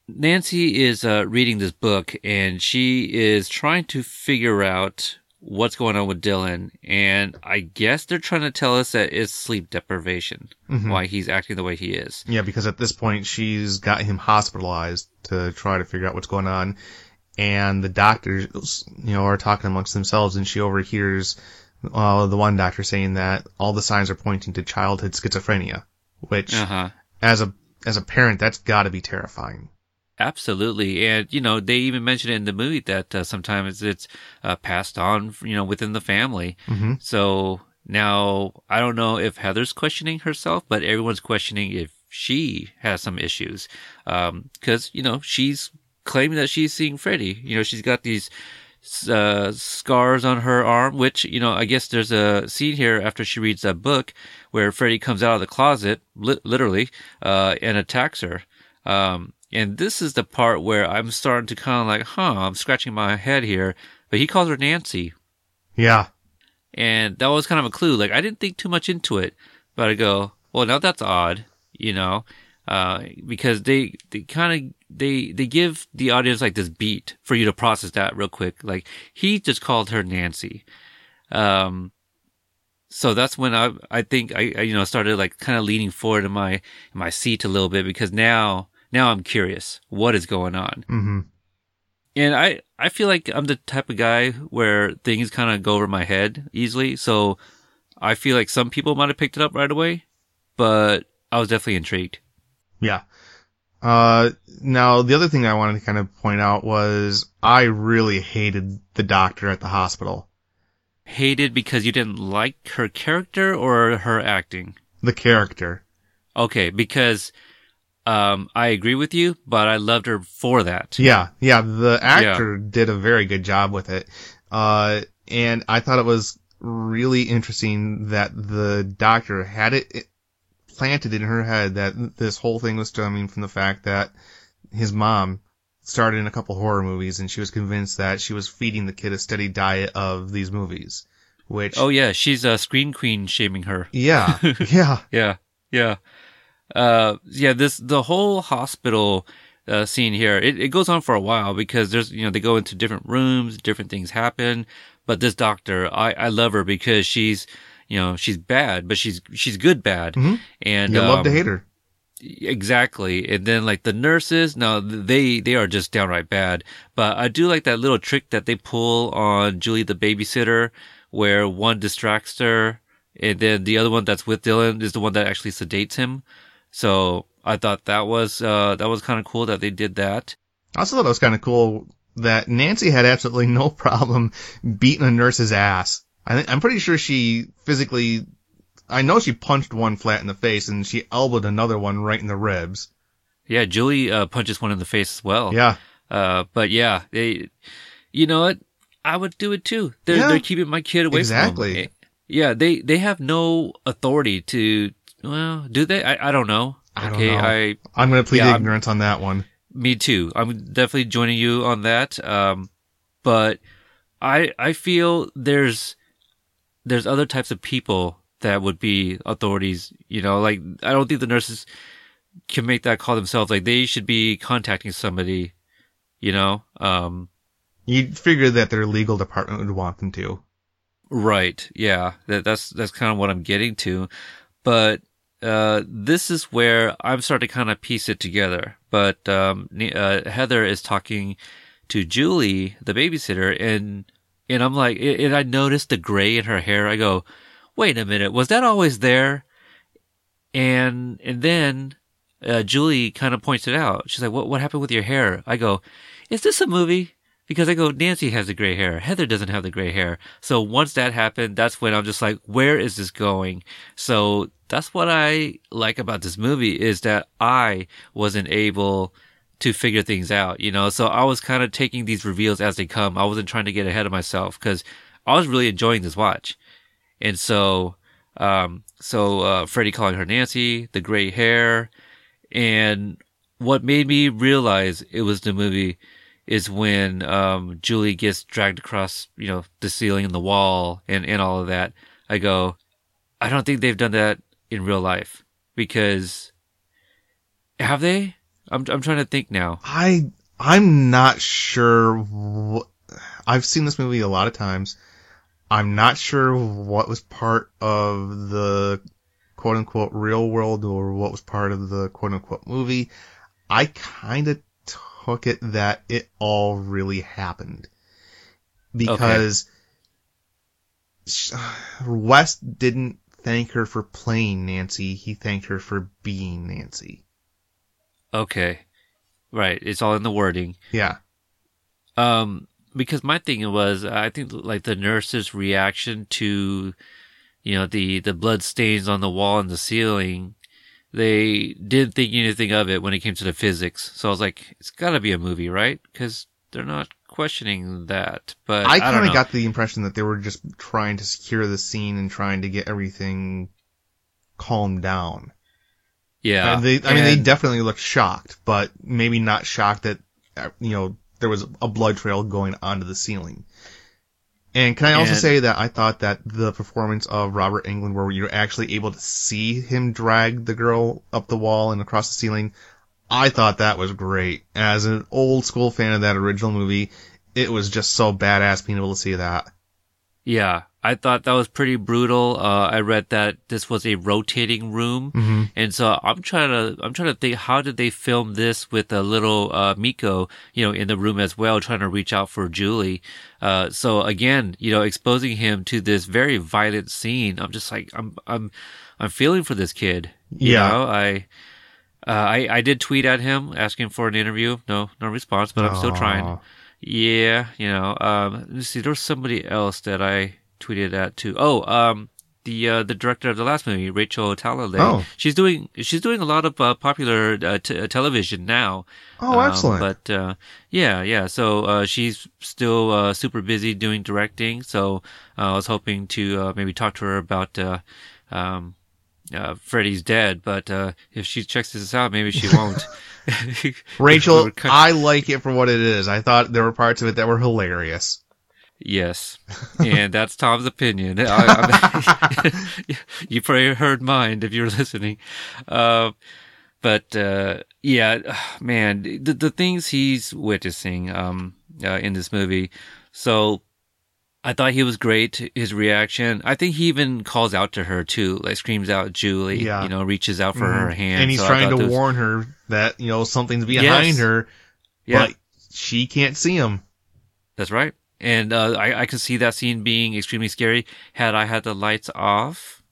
Nancy is uh, reading this book and she is trying to figure out what's going on with Dylan. And I guess they're trying to tell us that it's sleep deprivation, Mhm. why he's acting the way he is. Yeah, because at this point she's got him hospitalized to try to figure out what's going on. And the doctors, you know, are talking amongst themselves and she overhears uh, the one doctor saying that all the signs are pointing to childhood schizophrenia, which Uh huh. as a as a parent that's got to be terrifying. Absolutely, and you know they even mention it in the movie that uh, sometimes it's uh, passed on, you know, within the family. hmm So now I don't know if Heather's questioning herself, but everyone's questioning if she has some issues. Um, cause, you know, she's claiming that she's seeing Freddy. You know, she's got these, uh, scars on her arm, which, you know, I guess there's a scene here after she reads that book where Freddy comes out of the closet, li- literally, uh, and attacks her. Um, and this is the part where I'm starting to kind of like, huh, I'm scratching my head here, but he calls her Nancy. Yeah. And that was kind of a clue. Like I didn't think too much into it, but I go, well, now that's odd, you know, uh, because they, they kind of, they, they give the audience like this beat for you to process that real quick. Like he just called her Nancy. Um, so that's when I, I think I, I, you know, started like kind of leaning forward in my, in my seat a little bit because now, now I'm curious what is going on. hmm And I, I feel like I'm the type of guy where things kind of go over my head easily. So I feel like some people might have picked it up right away, but I was definitely intrigued. Yeah. Uh, now the other thing I wanted to kind of point out was I really hated the doctor at the hospital. Hated because you didn't like her character or her acting. The character. Okay, because um, I agree with you, but I loved her for that. Yeah, yeah, the actor did a very good job with it. Uh, and I thought it was really interesting that the doctor had it planted in her head that this whole thing was stemming from the fact that his mom started in a couple horror movies and she was convinced that she was feeding the kid a steady diet of these movies. Which, Oh yeah, she's a screen queen shaming her. yeah, yeah, Yeah, yeah, uh, yeah. This the whole hospital uh, scene here. It, it goes on for a while because there's you know they go into different rooms, different things happen. But this doctor, I I love her because she's you know she's bad, but she's she's good bad, Mhm. and you love to um, hate her. Exactly. And then like the nurses, no, they, they are just downright bad. But I do like that little trick that they pull on Julie the babysitter where one distracts her and then the other one that's with Dylan is the one that actually sedates him. So I thought that was, uh, that was kind of cool that they did that. I also thought it was kind of cool that Nancy had absolutely no problem beating a nurse's ass. I think, I'm pretty sure she physically I know she punched one flat in the face and she elbowed another one right in the ribs. Yeah, Julie uh, punches one in the face as well. Yeah. Uh, but yeah, they, you know what? I would do it too. They're Yeah. they're keeping my kid away Exactly. from him. Yeah, they they have no authority to. Well, do they? I, I don't know. I don't okay, know. I I'm gonna plead Yeah, I'm- ignorance on that one. me too. I'm definitely joining you on that. Um, but I I feel there's there's other types of people that would be authorities. You know, like I don't think the nurses can make that call themselves. Like they should be contacting somebody. You know, um, You'd figure that their legal department would want them to. Right. Yeah. That, that's that's kind of what I'm getting to, but uh, this is where I'm starting to kind of piece it together. But um, uh, Heather is talking to Julie, the babysitter, and and I'm like, and I noticed the gray in her hair. I go, wait a minute, was that always there? And and then uh, Julie kind of points it out. She's like, what what happened with your hair? I go, is this a movie? Because I go, Nancy has the gray hair. Heather doesn't have the gray hair. So once that happened, that's when I'm just like, where is this going? So that's what I like about this movie is that I wasn't able to figure things out, you know? So I was kind of taking these reveals as they come. I wasn't trying to get ahead of myself because I was really enjoying this watch. And so, um, so, uh, Freddy calling her Nancy, the gray hair, and what made me realize it was the movie is when um, Julie gets dragged across, you know, the ceiling and the wall and, and all of that. I go, I don't think they've done that in real life because have they? I'm I'm trying to think now. I I'm not sure. What, I've seen this movie a lot of times. I'm not sure what was part of the quote unquote real world or what was part of the quote unquote movie. I kind of took it that it all really happened because sh Wes didn't thank her for playing Nancy. He thanked her for being Nancy. Okay, right. It's all in the wording. Yeah. Um, because my thing was, I think like the nurse's reaction to, you know, the, the blood stains on the wall and the ceiling, they didn't think anything of it when it came to the physics. So I was like, it's gotta be a movie, right? Cause they're not questioning that. But I, I kind of got the impression that they were just trying to secure the scene and trying to get everything calmed down. Yeah. And they, I mean, they definitely looked shocked, but maybe not shocked that, uh, you know, there was a blood trail going onto the ceiling. And can I also And- say that I thought that the performance of Robert Englund, where you're actually able to see him drag the girl up the wall and across the ceiling, I thought that was great. As an old school fan of that original movie, it was just so badass being able to see that. Yeah, I thought that was pretty brutal. Uh, I read that this was a rotating room, Mm-hmm. and so I'm trying to I'm trying to think how did they film this with a little uh, Miko, you know, in the room as well, trying to reach out for Julie. Uh, so again, you know, exposing him to this very violent scene. I'm just like I'm I'm I'm feeling for this kid. You Yeah. know, I. Uh, I, I did tweet at him asking for an interview. No, no response, but I'm still trying. Yeah, you know. Um, let me see. There was somebody else that I tweeted at too. Oh, um, the uh, the director of the last movie, Rachel Talalay. Oh. she's doing she's doing a lot of uh, popular uh, t- uh, television now. Oh, Um, excellent. but uh, yeah, yeah. So uh, she's still uh, super busy doing directing. So uh, I was hoping to uh, maybe talk to her about. Uh, um, uh, Freddy's dead, but uh, if she checks this out, maybe she won't. Rachel, I like it for what it is. I thought there were parts of it that were hilarious. Yes, and that's Tom's opinion. I, you probably heard mine if you're listening. Uh, but uh, yeah, man, the the things he's witnessing um, uh, in this movie. So I thought he was great. His reaction. I think he even calls out to her too, like screams out Julie. Yeah. You know, reaches out for her Mhm. hand. And he's So trying to those- warn her that, you know, something's behind Yes. her, Yeah. but she can't see him. That's right. And uh, I, I could see that scene being extremely scary had I had the lights off.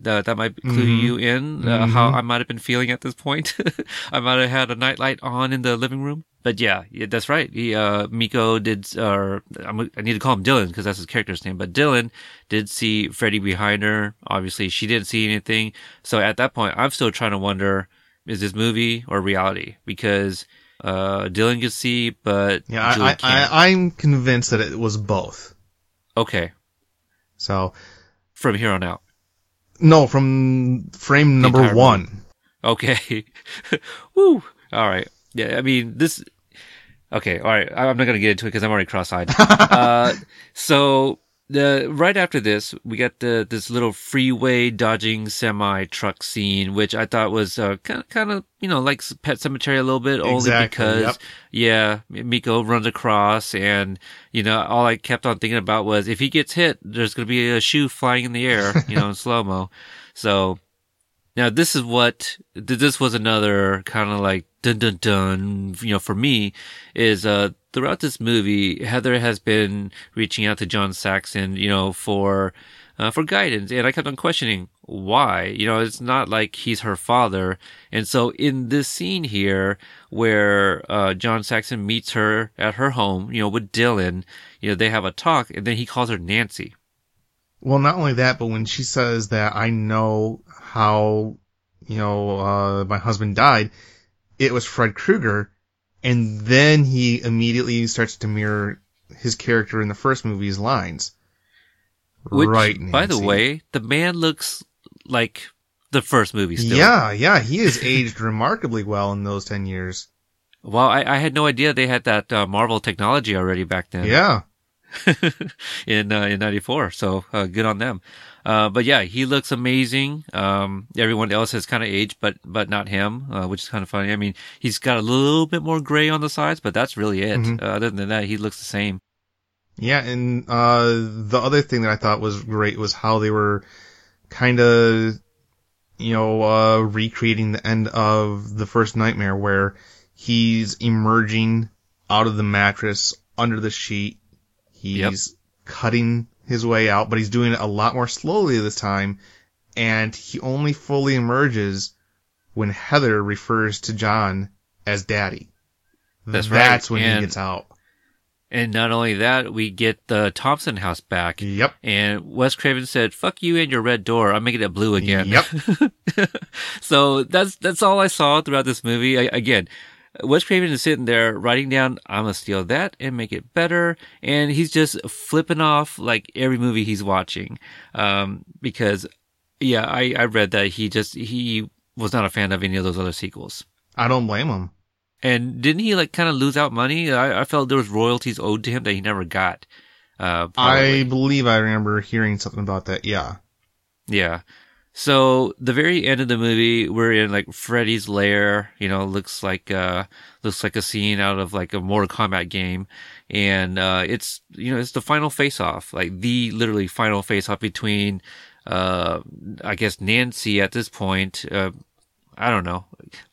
That that might clue Mhm. you in uh, how Mhm. I might have been feeling at this point. I might have had a nightlight on in the living room. But yeah, yeah that's right. He, uh, Miko did, or I'm, I need to call him Dylan because that's his character's name. But Dylan did see Freddy behind her. Obviously, she didn't see anything. So at that point, I'm still trying to wonder: is this movie or reality? Because uh, see, but Yeah, I, I. I, I'm convinced that it was both. okay, So, from here on out. no, from frame number one. Okay. Woo. All right. Yeah. I mean, this. Okay. All right. I'm not gonna get into it because I'm already cross-eyed. uh, so the right after this, we got the this little freeway dodging semi truck scene, which I thought was uh, kind of kind of you know like Pet Sematary a little bit, only Exactly, because yep. yeah, Miko runs across, and you know all I kept on thinking about was if he gets hit, there's gonna be a shoe flying in the air, you know, in slow mo. So now this is what this was another kind of like dun dun dun. You know, for me, is uh throughout this movie, Heather has been reaching out to John Saxon, you know, for uh, for guidance, and I kept on questioning why. You know, it's not like he's her father, and so in this scene here, where uh, John Saxon meets her at her home, you know, with Dylan, you know, they have a talk, and then he calls her Nancy. Well, not only that, but when she says that I know how, you know, uh, my husband died, it was Fred Krueger, and then he immediately starts to mirror his character in the first movie's lines. Which, right, by the way, the man looks like the first movie still. Yeah, yeah, he has aged remarkably well in those 10 years. Well, I, I had no idea they had that uh, Marvel technology already back then. Yeah. in uh, in '94. So uh, good on them. Uh, but yeah, he looks amazing. Um, everyone else has kind of aged, but but not him, uh, which is kind of funny. I mean, he's got a little bit more gray on the sides, but that's really it. Mhm. Uh, other than that, he looks the same. Yeah, and uh, the other thing that I thought was great was how they were kind of, you know, uh, recreating the end of the first nightmare where he's emerging out of the mattress under the sheet. He's cutting his way out, but he's doing it a lot more slowly this time, and he only fully emerges when Heather refers to John as daddy. That's right, That's when and- he gets out. And not only that, we get the Thompson house back. Yep. And Wes Craven said, "Fuck you and your red door. I'm making it blue again." Yep. so that's that's all I saw throughout this movie. I, again, Wes Craven is sitting there writing down, "I'm gonna steal that and make it better," and he's just flipping off like every movie he's watching. Um, because yeah, I I read that he just he was not a fan of any of those other sequels. I don't blame him. And didn't he like kind of lose out money? I, I felt there was royalties owed to him that he never got. Uh. I believe I remember hearing something about that. Yeah. Yeah. So the very end of the movie, we're in like Freddy's lair. You know, looks like uh looks like a scene out of like a Mortal Kombat game, and uh it's you know it's the final face off, like the literally final face off between uh I guess Nancy at this point. Uh, I don't know.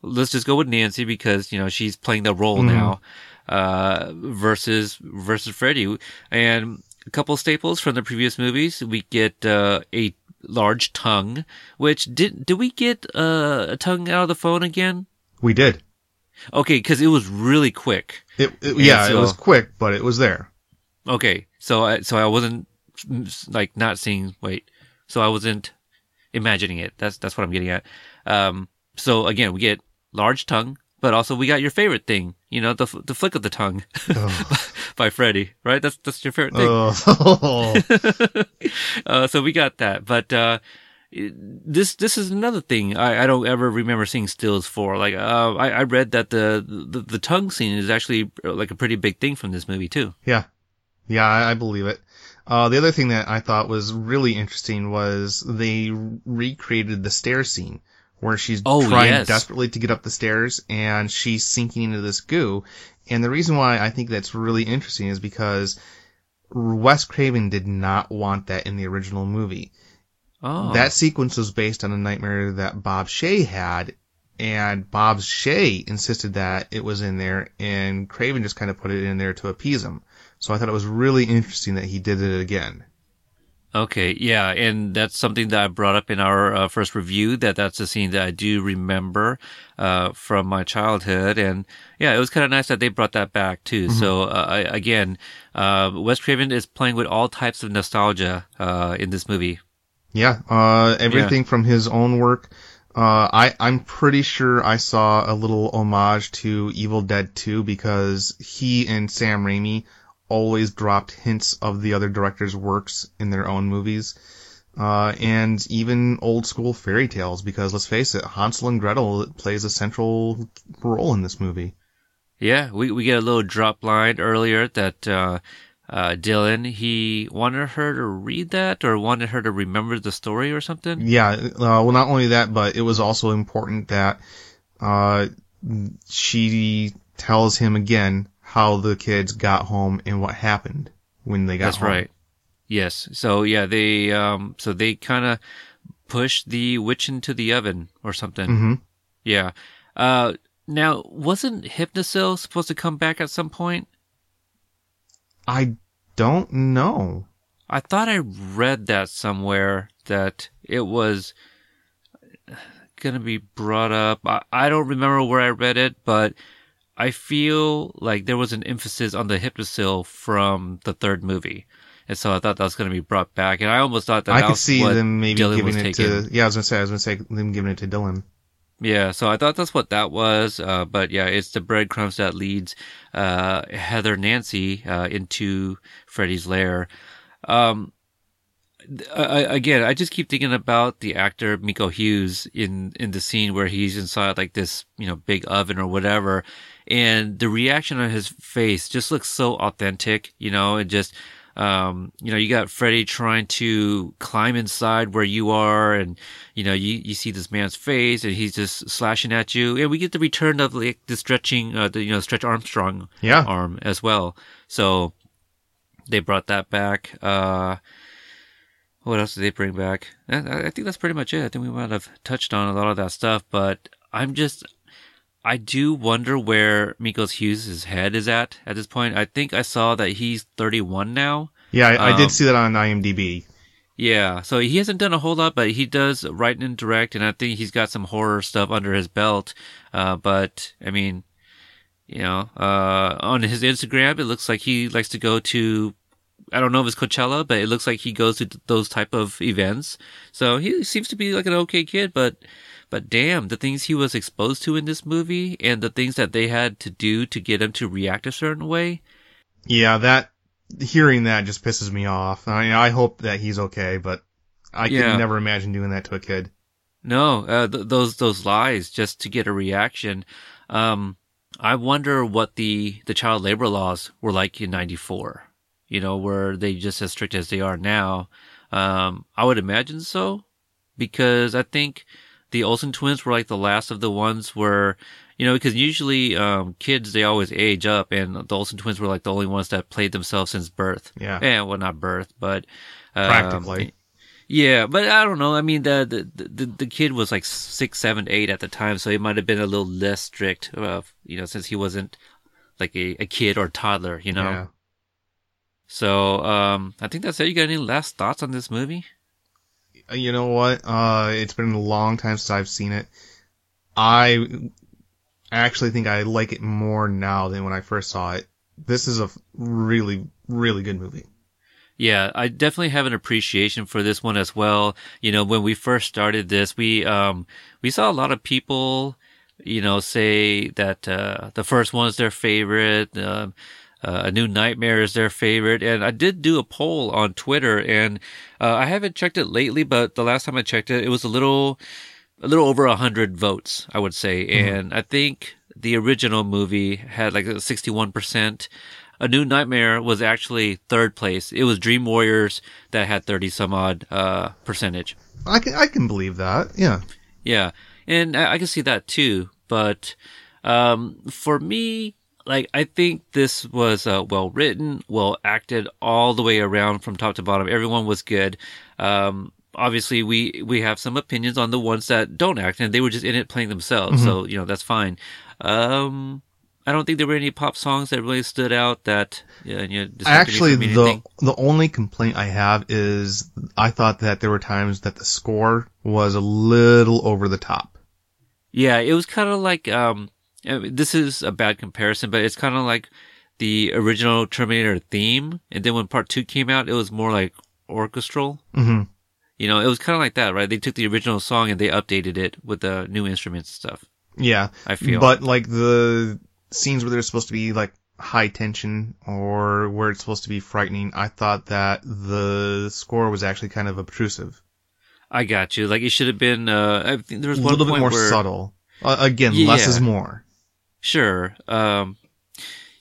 Let's just go with Nancy because you know she's playing the role Mhm. now. Uh, versus versus Freddy, and a couple staples from the previous movies. We get uh, a large tongue, which did did we get uh, a tongue out of the phone again? We did. Okay, because it was really quick. It, it- yeah, so- it was quick, but it was there. Okay, so I so I wasn't mm, like not seeing. Wait, so I wasn't imagining it. That's that's what I'm getting at. Um, so again, we get large tongue, but also we got your favorite thing. You know, the the flick of the tongue by Freddy, right? That's that's your favorite thing. Oh. uh, so we got that, but uh, this this is another thing I, I don't ever remember seeing stills for. Like uh, I, I read that the, the the tongue scene is actually uh, like a pretty big thing from this movie too. yeah. Yeah, I, I believe it. Uh, the other thing that I thought was really interesting was they recreated the stair scene where she's Oh, trying yes. desperately to get up the stairs and she's sinking into this goo. And the reason why I think that's really interesting is because Wes Craven did not want that in the original movie. Oh, That sequence was based on a nightmare that Bob Shaye had, and Bob Shaye insisted that it was in there, and Craven just kind of put it in there to appease him. So I thought it was really interesting that he did it again. Okay, yeah, and that's something that I brought up in our uh, first review. That that's a scene that I do remember uh, from my childhood, and yeah, it was kind of nice that they brought that back too. So uh, I, again, uh, Wes Craven is playing with all types of nostalgia uh, in this movie. Yeah, uh, everything from his own work. Uh, I, I'm pretty sure I saw a little homage to Evil Dead 2 because he and Sam Raimi always dropped hints of the other directors' works in their own movies. Uh, and even old school fairy tales because let's face it, Hansel and Gretel plays a central role in this movie. Yeah, we we get a little drop line earlier that uh, uh, Dylan he wanted her to read that or wanted her to remember the story or something. Yeah, uh, well, not only that, but it was also important that uh, she tells him again how the kids got home and what happened when they got home. That's home. right. Yes. So yeah, they um so they kind of push the witch into the oven or something. hmm Yeah. Uh now wasn't Hypnocil supposed to come back at some point? I don't know. I thought I read that somewhere that it was going to be brought up. I, I don't remember where I read it, but I feel like there was an emphasis on the Hypnocil from the third movie. And so I thought that was going to be brought back. And I almost thought that I could see them maybe Dylan giving it taking. to. Yeah, I was gonna say. I was gonna say them giving it to Dylan. Yeah, so I thought that's what that was. Uh, but yeah, it's the breadcrumbs that leads uh, Heather Nancy uh, into Freddy's lair. Um, I- again, I just keep thinking about the actor Miko Hughes in in the scene where he's inside like this, you know, big oven or whatever, and the reaction on his face just looks so authentic, you know, and just. Um, you know, you got Freddy trying to climb inside where you are, and you know, you, you see this man's face, and he's just slashing at you, and we get the return of like the stretching, uh, the you know, Stretch Armstrong Yeah. arm as well. So they brought that back. Uh, what else did they bring back? I, I think that's pretty much it. I think we might have touched on a lot of that stuff, but I'm just, I do wonder where Miko Hughes' head is at at this point. I think I saw that he's 31 now. Yeah, I, I Um, did see that on IMDb. Yeah, so he hasn't done a whole lot, but he does write and direct, and I think he's got some horror stuff under his belt. Uh, but I mean, you know, uh, on his Instagram, it looks like he likes to go to. I don't know if it's Coachella, but it looks like he goes to those type of events. So he seems to be like an okay kid, but but damn, the things he was exposed to in this movie and the things that they had to do to get him to react a certain way. Yeah, that hearing that just pisses me off. I mean, I hope that he's okay, but I Yeah. could never imagine doing that to a kid. No, uh, th- those those lies just to get a reaction. Um, I wonder what the the child labor laws were like in '94. You know, were they just as strict as they are now? Um, I would imagine so, because I think the Olsen twins were like the last of the ones where, you know, because usually um, kids they always age up, and the Olsen twins were like the only ones that played themselves since birth. Yeah. and well, not birth, but um, Practically. yeah, but I don't know. I mean, the the the, the kid was like six, seven, eight at the time, so he might have been a little less strict, uh, you know, since he wasn't like a, a kid or toddler, you know. Yeah. So, um, I think that's it. You got any last thoughts on this movie? Uh, You know what? Uh, it's been a long time since I've seen it. I actually think I like it more now than when I first saw it. This is a really, really good movie. Yeah, I definitely have an appreciation for this one as well. You know, when we first started this, we um we saw a lot of people, you know, say that uh the first one is their favorite, uh, a new nightmare is their favorite, and I did do a poll on Twitter, and uh, I haven't checked it lately, but the last time I checked it, it was a little, a little over a hundred votes, I would say, and I think the original movie had like a sixty-one percent. A New Nightmare was actually third place. It was Dream Warriors that had 30 some odd, uh, percentage. I can, I can believe that. Yeah. Yeah. And I, I can see that too. But, um, for me, like, I think this was, uh, well written, well acted all the way around from top to bottom. Everyone was good. Um, obviously we, we have some opinions on the ones that don't act and they were just in it playing themselves. So, you know, that's fine. Um, I don't think there were any pop songs that really stood out that yeah, you know, Actually, the anything. the only complaint I have is I thought that there were times that the score was a little over the top. Yeah, it was kind of like um, this is a bad comparison, but it's kind of like the original Terminator theme, and then when Part Two came out, it was more like orchestral. hmm You know, it was kind of like that, right? They took the original song and they updated it with the new instruments and stuff. Yeah, I feel. But like the scenes where they're supposed to be like high tension or where it's supposed to be frightening, I thought that the score was actually kind of obtrusive, I got you. Like it should have been. Uh, I think there was a one little bit more where, subtle. Uh, again, less is more. Sure. Um,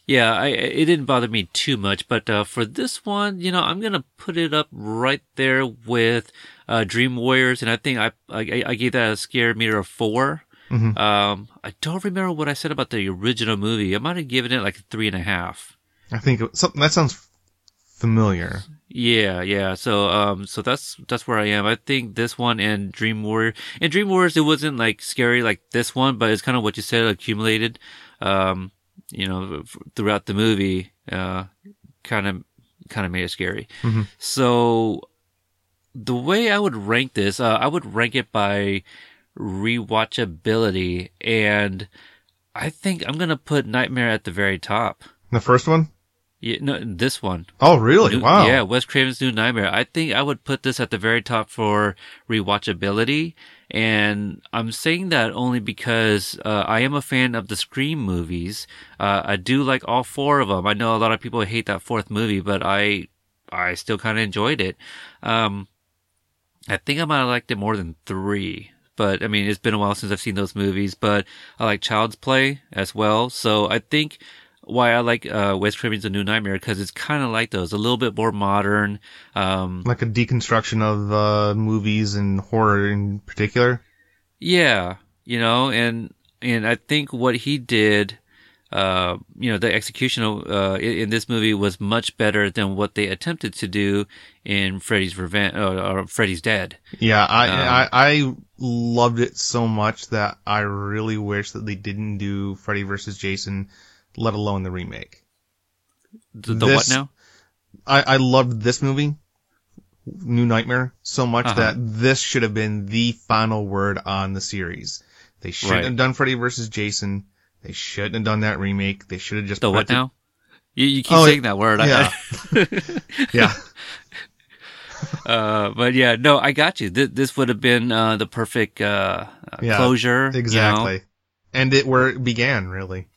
yeah, I, it didn't bother me too much, but uh, for this one, you know, I'm gonna put it up right there with uh, Dream Warriors, and I think I I, I gave that a scare meter of 4 Mhm. Um, I don't remember what I said about the original movie. I might have given it like a three and a half. I think it, something that sounds familiar. Yeah, yeah. So, um, so that's that's where I am. I think this one and Dream Warrior and Dream Warriors, it wasn't like scary like this one, but it's kind of what you said, accumulated, um, you know, f- throughout the movie, uh, kind of kind of made it scary. Mhm. So, the way I would rank this, uh, I would rank it by rewatchability, and I think I'm gonna put Nightmare at the very top. The first one? Yeah, no, this one. Oh, really? New- wow. Yeah, Wes Craven's New Nightmare. I think I would put this at the very top for rewatchability. And I'm saying that only because uh, I am a fan of the Scream movies. Uh, I do like all four of them. I know a lot of people hate that fourth movie, but I I still kind of enjoyed it. Um, I think I might have liked it more than three. But I mean, it's been a while since I've seen those movies. But I like Child's Play as well. So I think why I like uh, Wes Craven's A New Nightmare because it's kind of like those, a little bit more modern. Um, Like a deconstruction of uh, movies and horror in particular. yeah, you know, and and I think what he did, uh, you know, the execution uh, in, in this movie was much better than what they attempted to do in Freddy's Revenge uh, or Freddy's Dead. Yeah, I, Um, I I loved it so much that I really wish that they didn't do Freddy vs. Jason, let alone the remake. The, the what now? I, I loved this movie, New Nightmare, so much Uh-huh. that this should have been the final word on the series. They shouldn't Right. have done Freddy vs. Jason. They shouldn't have done that remake. They should have just The what now? You, you keep Oh, saying that word. I- yeah. Yeah. uh, but yeah, no, I got you. Th- this would have been uh, the perfect uh, uh, Yeah, closure. you know? Exactly. And it where it began, really.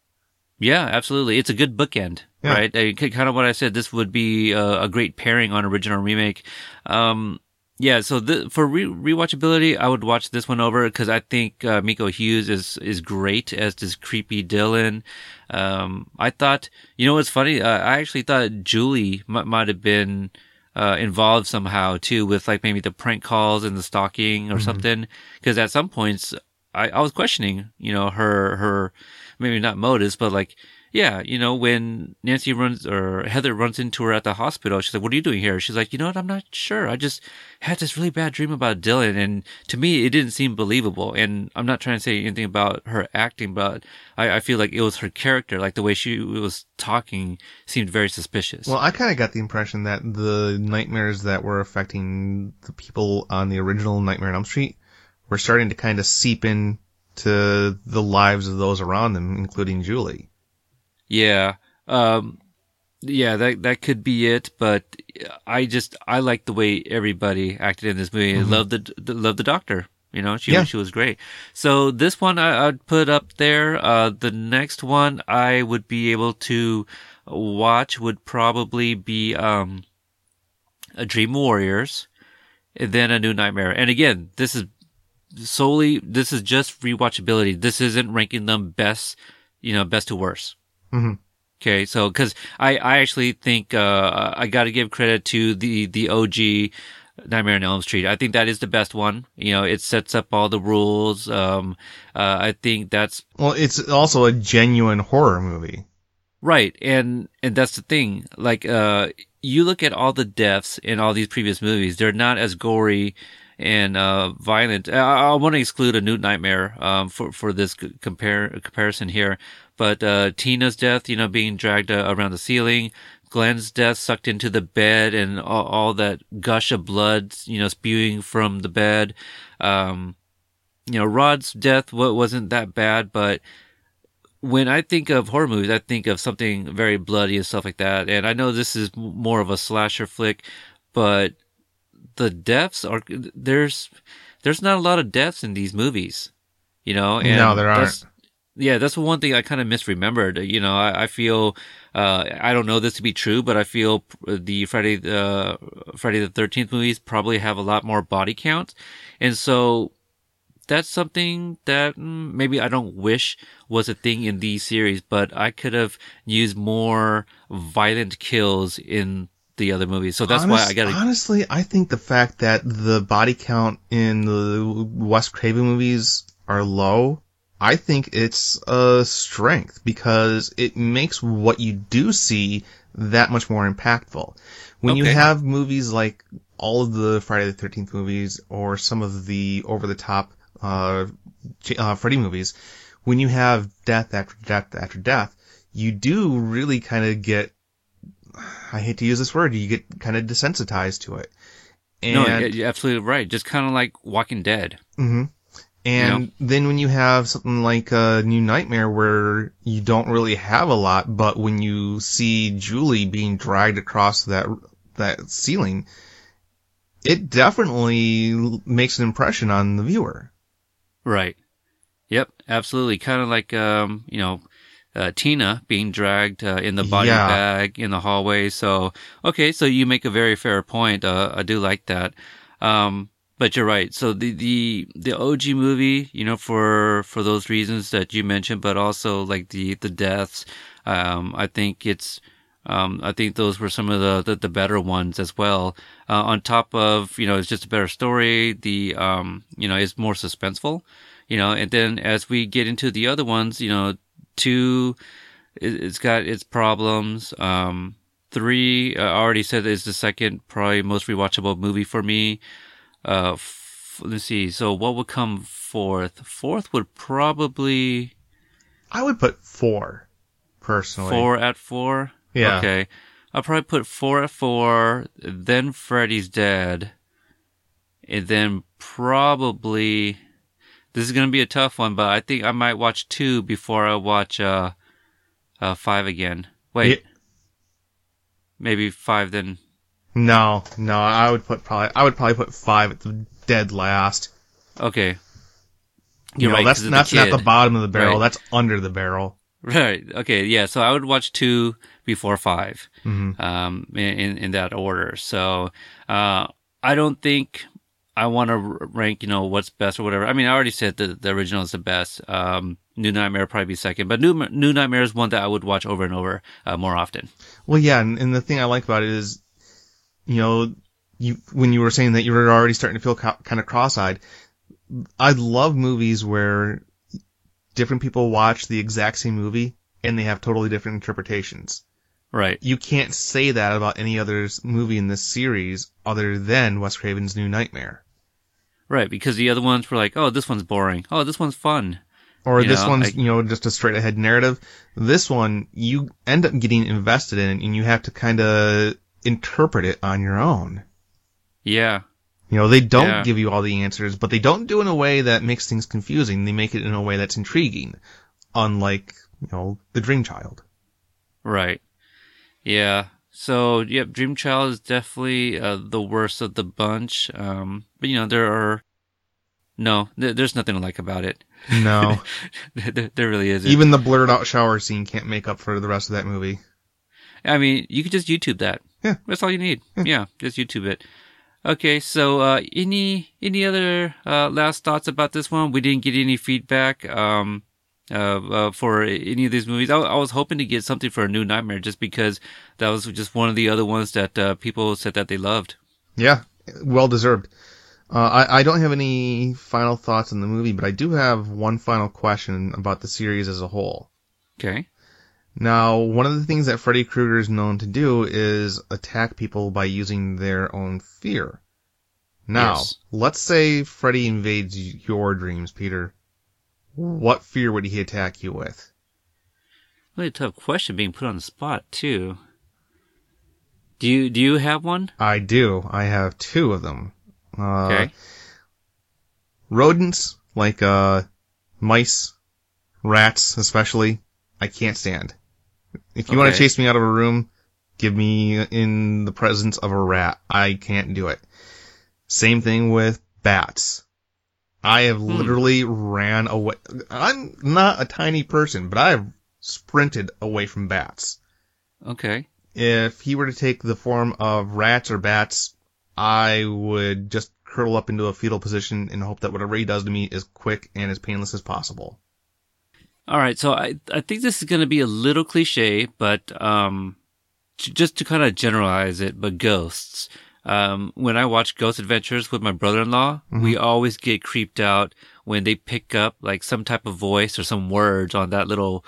Yeah, absolutely. It's a good bookend, Yeah. right? I, kind of what I said. This would be a, a great pairing on original remake. Um, yeah. So the, for re- rewatchability, I would watch this one over because I think uh, Miko Hughes is is great as this creepy Dylan. Um, I thought, you know, what's funny? Uh, I actually thought Julie m- might have been. Uh, involved somehow too with like maybe the prank calls and the stalking or something. Cause at some points I, I was questioning, you know, her, her, maybe not motives, but like, yeah, you know, when Nancy runs or Heather runs into her at the hospital, she's like, what are you doing here? She's like, you know what? I'm not sure. I just had this really bad dream about Dylan. And to me, it didn't seem believable. And I'm not trying to say anything about her acting, but I, I feel like it was her character. Like the way she was talking seemed very suspicious. Well, I kind of got the impression that the nightmares that were affecting the people on the original Nightmare on Elm Street were starting to kind of seep in to the lives of those around them, including Julie. Yeah. Um, yeah, that, that could be it, but I just, I like the way everybody acted in this movie. I love the, the, love the doctor. You know, she, Yeah. she was great. So this one I, I'd put up there. Uh, the next one I would be able to watch would probably be, um, a Dream Warriors and then a New Nightmare. And again, this is solely, this is just rewatchability. This isn't ranking them best, you know, best to worst. Mhm. Okay. So, cause I, I actually think, uh, I gotta give credit to the, the OG Nightmare on Elm Street. I think that is the best one. You know, it sets up all the rules. Um, uh, I think that's Well, it's also a genuine horror movie. Right. And, and that's the thing. Like, uh, you look at all the deaths in all these previous movies, they're not as gory and, uh, violent. I, I want to exclude a new nightmare, um, for, for this compare, comparison here. But uh, Tina's death, you know, being dragged uh, around the ceiling, Glenn's death sucked into the bed, and all, all that gush of blood, you know, spewing from the bed. Um, you know, Rod's death wa- wasn't that bad, but when I think of horror movies, I think of something very bloody and stuff like that. And I know this is more of a slasher flick, but the deaths are there's there's not a lot of deaths in these movies, you know. And No, there that's- Yeah, that's one thing I kind of misremembered. You know, I, I feel uh, I don't know this to be true, but I feel the Friday uh, Friday the Thirteenth movies probably have a lot more body count, and so that's something that mm, maybe I don't wish was a thing in these series, but I could have used more violent kills in the other movies. So that's why I Honest- got. Honestly, I think the fact that the body count in the Wes Craven movies are low, I think it's a strength because it makes what you do see that much more impactful. When you have movies like all of the Friday the 13th movies or some of the over the top uh, uh, Freddy movies, when you have death after death after death, you do really kind of get I hate to use this word, you get kind of desensitized to it. And, no, you're absolutely right. Just kind of like Walking Dead. Mhm. And then when you have something like a New Nightmare where you don't really have a lot, but when you see Julie being dragged across that that ceiling, it definitely makes an impression on the viewer. Right. Yep, absolutely. Kind of like, um, you know, uh, Tina being dragged uh, in the body Yeah. bag in the hallway. So, okay, so you make a very fair point. Uh, I do like that. Um, but you're right. So the, the, the OG movie, you know, for, for those reasons that you mentioned, but also like the, the deaths, um, I think it's, um, I think those were some of the, the, the better ones as well. Uh, on top of, you know, it's just a better story. The, um, you know, it's more suspenseful, you know, and then as we get into the other ones, you know, two, it, it's got its problems. Um, three, I already said is the second, probably most rewatchable movie for me. Uh, f- let's see. So what would come fourth? Fourth would probably I would put four, personally. four at four. Yeah. Okay. I'll probably put four at four, then Freddy's Dead, and then probably this is gonna be a tough one, but I think I might watch two before I watch uh, uh five again. Wait, Yeah. maybe five then. No, no, I would put probably I would probably put five at the dead last. Okay. You You're know, right. that's 'cause of the that's not the bottom of the barrel. Right. That's under the barrel. Right. Okay. Yeah. So I would watch two before 5 Mhm. um, in in that order. So uh, I don't think I want to rank, you know, what's best or whatever. I mean, I already said that the original is the best. Um, New Nightmare probably be second, but New New Nightmare is one that I would watch over and over uh, more often. Well, yeah, and, and the thing I like about it is, you know, you when you were saying that you were already starting to feel co- kind of cross-eyed. I love movies where different people watch the exact same movie and they have totally different interpretations. Right. You can't say that about any other movie in this series other than Wes Craven's New Nightmare. Right. Because the other ones were like, oh, this one's boring. Oh, this one's fun. Or You this know, one's, like- you know, just a straight ahead narrative. This one, you end up getting invested in and you have to kind of interpret it on your own. Yeah. You know, they don't Yeah. give you all the answers, but they don't do it in a way that makes things confusing. They make it in a way that's intriguing. Unlike, you know, The Dream Child. Right. Yeah. So, yep, Dream Child is definitely uh, the worst of the bunch. Um, but you know, there are no, there, there's nothing to like about it. No. there, there really isn't. Even the blurred out shower scene can't make up for the rest of that movie. I mean, you could just YouTube that. Yeah. That's all you need. Yeah, just YouTube it. Okay, so uh, any any other uh, last thoughts about this one? We didn't get any feedback um, uh, uh, for any of these movies. I, I was hoping to get something for a new Nightmare, just because that was just one of the other ones that uh, people said that they loved. Yeah, well deserved. Uh, I, I don't have any final thoughts on the movie, but I do have one final question about the series as a whole. Okay. Now, one of the things that Freddy Krueger is known to do is attack people by using their own fear. Now, Yes. let's say Freddy invades your dreams, Peter. What fear would he attack you with? Really tough question being put on the spot too. Do you do you have one? I do. I have two of them. Uh, Okay. Rodents, like uh, mice, rats especially, I can't stand. If you want to chase me out of a room, give me in the presence of a rat. I can't do it. Same thing with bats. I have Hmm. literally ran away. I'm not a tiny person, but I have sprinted away from bats. Okay. If he were to take the form of rats or bats, I would just curl up into a fetal position and hope that whatever he does to me is quick and as painless as possible. All right, so I I think this is going to be a little cliche, but um, just to kind of generalize it, but ghosts. Um, when I watch Ghost Adventures with my brother-in-law, we always get creeped out when they pick up like some type of voice or some words on that little,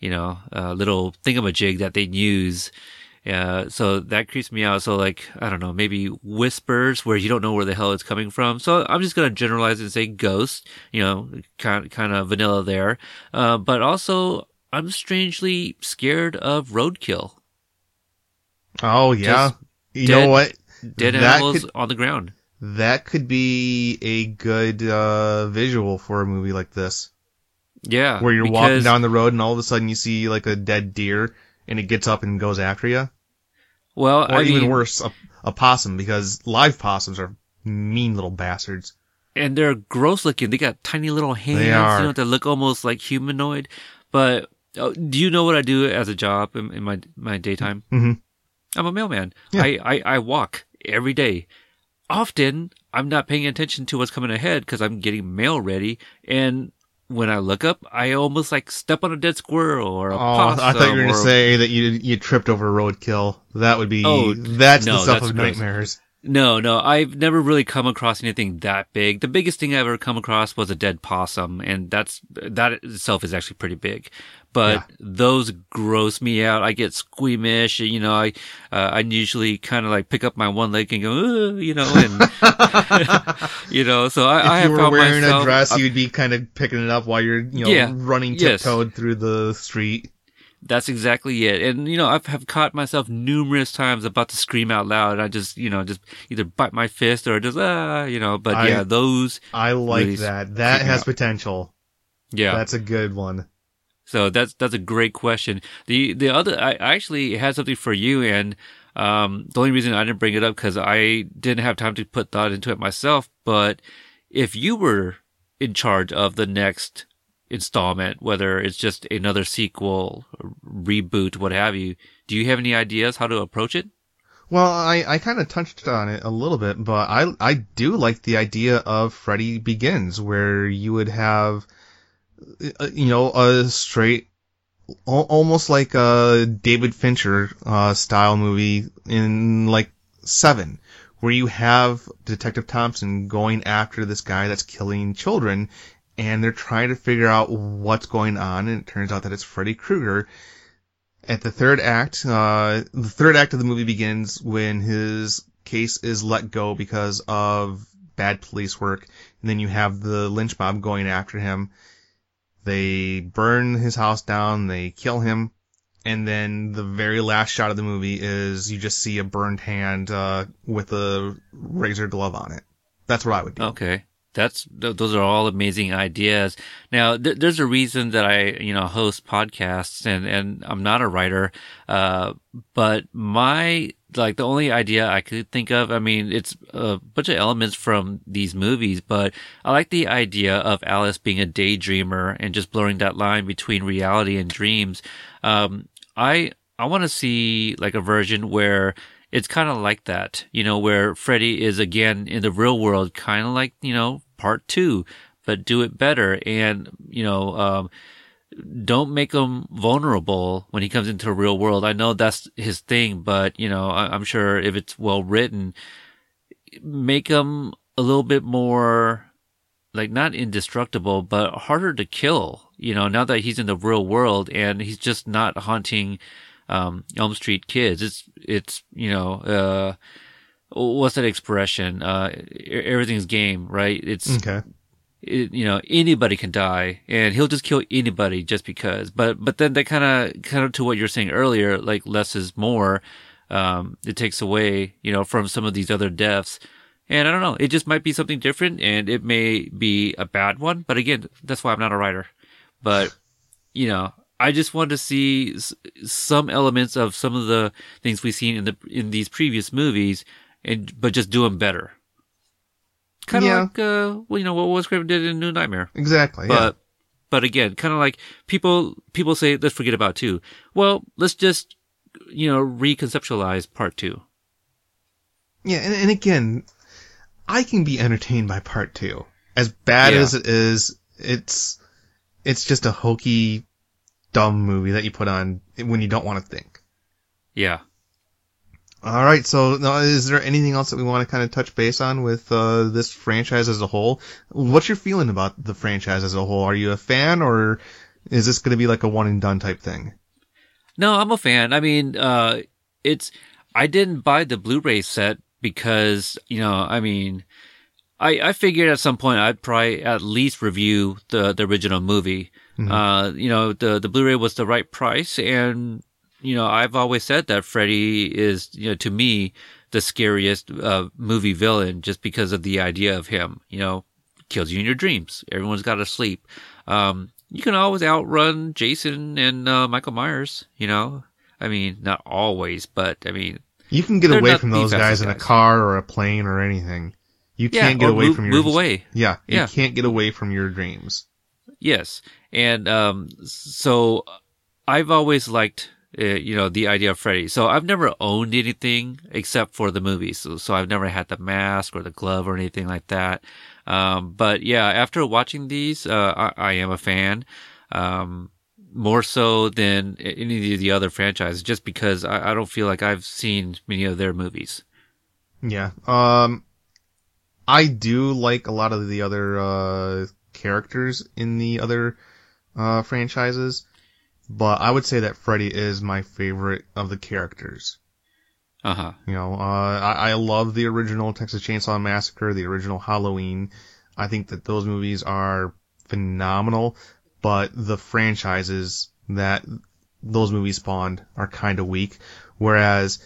you know, uh, little thingamajig that they use. Uh, so that creeps me out. So like, I don't know, maybe whispers where you don't know where the hell it's coming from. So I'm just going to generalize and say ghost, you know, kind, kind of vanilla there. Uh, but also I'm strangely scared of roadkill. Oh yeah, Just you dead- know what? Dead animals could- on the ground. That could be a good uh, visual for a movie like this, Yeah. where you're walking down the road and all of a sudden you see like a dead deer and it gets up and goes after you, Well, or I even mean, worse, a, a possum because live possums are mean little bastards. and they're gross looking. They got tiny little hands, They are. you know, that look almost like humanoid. But oh, do you know what I do as a job in, in my my daytime? Mhm. I'm a mailman. Yeah. I, I I walk every day. Often I'm not paying attention to what's coming ahead because I'm getting mail ready, and when I look up, I almost like step on a dead squirrel or a Oh, possum. I thought you were going to say that you you tripped over a roadkill. That would be Oh, that's the stuff that's of gross. nightmares. No, no, I've never really come across anything that big. The biggest thing I ever come across was a dead possum, and that's that itself is actually pretty big. But Yeah. those gross me out. I get squeamish. And you know, I uh, I usually kind of like pick up my one leg and go, you know, and you know. So I, I if have you were wearing myself, a dress, you'd be kind of picking it up while you're you know Yeah. running Yes. tiptoed through the street. That's exactly it. And, you know, I've have caught myself numerous times about to scream out loud. And I just, you know, just either bite my fist or just, ah, you know, but I- yeah, those, I like Really that. That has out. potential. yeah. That's a good one. So that's, that's a great question. The, the other, I actually had something for you. And, um, the only reason I didn't bring it up because I didn't have time to put thought into it myself. But if you were in charge of the next installment, whether it's just another sequel, reboot, what have you, do you have any ideas how to approach it? Well, I, I kind of touched on it a little bit, but I I do like the idea of Freddy Begins, where you would have, you know, a straight, almost like a David Fincher uh, style movie in like Seven, where you have Detective Thompson going after this guy that's killing children, and they're trying to figure out what's going on, and it turns out that it's Freddy Krueger. At the third act, uh, the third act of the movie begins when his case is let go because of bad police work, and then you have the lynch mob going after him. They burn his house down, they kill him, and then the very last shot of the movie is you just see a burned hand uh, with a razor glove on it. That's what I would do. Okay. That's, th- those are all amazing ideas. Now, th- there's a reason that I, you know, host podcasts and, and I'm not a writer. Uh, but my, like the only idea I could think of, I mean, it's a bunch of elements from these movies, but I like the idea of Alice being a daydreamer and just blurring that line between reality and dreams. Um, I, I want to see like a version where it's kind of like that, you know, where Freddy is again in the real world, kind of like, you know, part two, but do it better. And, you know, um, don't make him vulnerable when he comes into the real world. I know that's his thing, but, you know, I, I'm sure if it's well written, make him a little bit more, like, not indestructible, but harder to kill, you know, now that he's in the real world and he's just not haunting, um, Elm Street kids. It's, it's, you know, uh, what's that expression? Uh, everything's game, right? It's, Okay. It, you know, anybody can die and he'll just kill anybody just because. But, but then that kind of, kind of to what you're saying earlier, like less is more. Um, it takes away, you know, from some of these other deaths. And I don't know, it just might be something different and it may be a bad one. But again, that's why I'm not a writer. But, you know, I just want to see s- some elements of some of the things we've seen in the, in these previous movies and, but just do them better. Kind of Yeah. like, uh, well, you know, what Wes Craven did in New Nightmare. Exactly. yeah. But, but again, kind of like people, people say, let's forget about two. Well, let's just, you know, reconceptualize part two. Yeah, and, and again, I can be entertained by part two. As bad Yeah. as it is, it's it's just a hokey, dumb movie that you put on when you don't want to think. Yeah. All right, so now, is there anything else that we want to kind of touch base on with uh, this franchise as a whole? What's your feeling about the franchise as a whole? Are you a fan, or is this going to be like a one and done type thing? No, I'm a fan. I mean, uh, it's, I didn't buy the Blu-ray set because, you know, I mean, I, I figured at some point I'd probably at least review the, the original movie. Uh, you know, the, the Blu-ray was the right price and, you know, I've always said that Freddy is, you know, to me, the scariest, uh, movie villain just because of the idea of him, you know, kills you in your dreams. Everyone's got to sleep. Um, you can always outrun Jason and, uh, Michael Myers, you know, I mean, not always, but I mean, You can get away from those guys fastest in a car or a plane or anything. You Yeah, can't get away move- from your move away. Yeah, you Yeah. can't get away from your dreams. Yes, and um, so I've always liked, uh, you know, the idea of Freddy. So I've never owned anything except for the movies. So, so I've never had the mask or the glove or anything like that. Um, but yeah, after watching these, uh, I, I am a fan. Um, more so than any of the other franchises, just because I, I don't feel like I've seen many of their movies. Yeah. Um, I do like a lot of the other uh, characters in the other uh, franchises, but I would say that Freddy is my favorite of the characters. Uh huh. You know, uh, I, I love the original Texas Chainsaw Massacre, the original Halloween. I think that those movies are phenomenal, but the franchises that those movies spawned are kind of weak. Whereas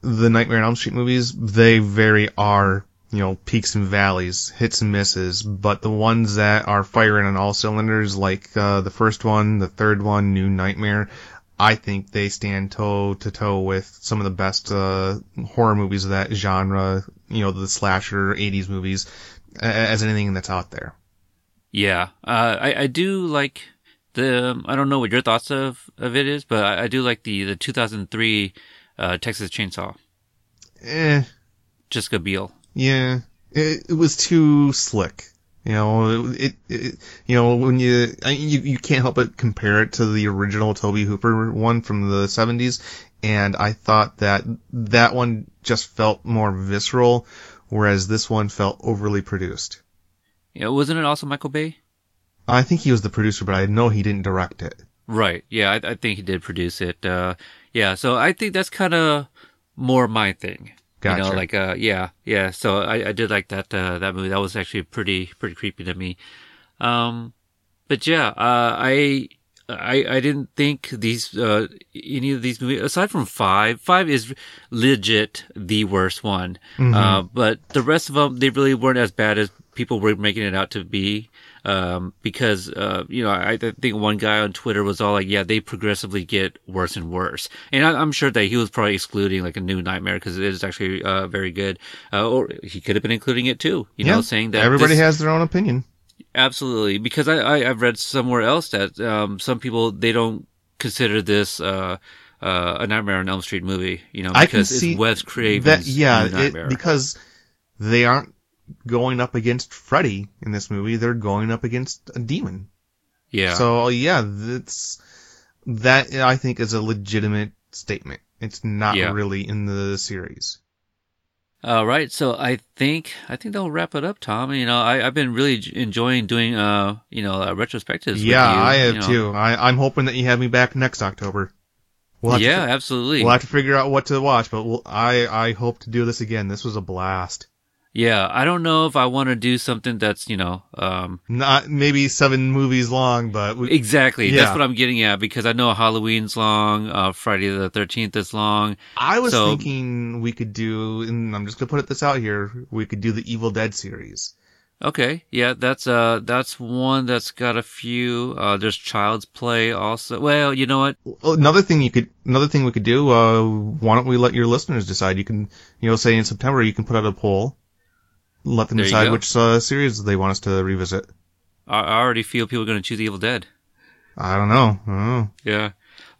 the Nightmare on Elm Street movies, they very are, you know, peaks and valleys, hits and misses, but the ones that are firing on all cylinders, like uh, the first one, the third one, New Nightmare, I think they stand toe to toe with some of the best uh, horror movies of that genre, you know, the slasher 80s movies, as anything that's out there. Yeah, uh, I I do like the. I don't know what your thoughts of of it is, but I, I do like the the 2003 uh, Texas Chainsaw. Eh, Jessica Biel. Yeah, it, it was too slick. You know, it, it, you know, when you, I, you, you can't help but compare it to the original Tobe Hooper one from the 70s, and I thought that that one just felt more visceral, whereas this one felt overly produced. Yeah, wasn't it also Michael Bay? I think he was the producer, but I know he didn't direct it. Right. Yeah, I, I think he did produce it. Uh, yeah, so I think that's kind of more my thing. You know, like, uh, yeah, yeah. So I, I did like that, uh, that movie. That was actually pretty, pretty creepy to me. Um, but yeah, uh, I, I, I didn't think these, uh, any of these movies, aside from five, five is legit the worst one. Uh, but the rest of them, they really weren't as bad as people were making it out to be. Um, because, uh, you know, I, I think one guy on Twitter was all like, yeah, they progressively get worse and worse. And I, I'm sure that he was probably excluding like a new nightmare because it is actually, uh, very good. Uh, or he could have been including it too, you know, saying that everybody this- has their own opinion. Absolutely, because I, I I've read somewhere else that um some people they don't consider this uh uh a Nightmare on Elm Street movie, you know, I can because see it's Wes Craven's that. Yeah, it, because they aren't going up against Freddy in this movie; they're going up against a demon. yeah, So yeah, that's that. I think is a legitimate statement. It's not Yeah. really in the series. all right. So I think I think that'll wrap it up, Tom. You know, I I've been really enjoying doing uh you know uh, retrospectives. with yeah, you, I have you know. too. I, I'm hoping that you have me back next October. We'll yeah, to, absolutely. we'll have to figure out what to watch, but we'll, I I hope to do this again. This was a blast. Yeah, I don't know if I want to do something that's you know um, Not maybe seven movies long, but we, exactly Yeah. that's what I'm getting at because I know Halloween's long, uh, Friday the Thirteenth is long. I was So- thinking we could do, and I'm just gonna put this out here, we could do the Evil Dead series. Okay, yeah, that's uh that's one that's got a few. Uh, there's Child's Play also. Well, you know what? Another thing you could, another thing we could do, uh, why don't we let your listeners decide? You can, you know, say in September you can put out a poll, let them There decide which uh, series they want us to revisit. I, I already feel people are going to choose Evil Dead. I don't know. I don't know. Yeah.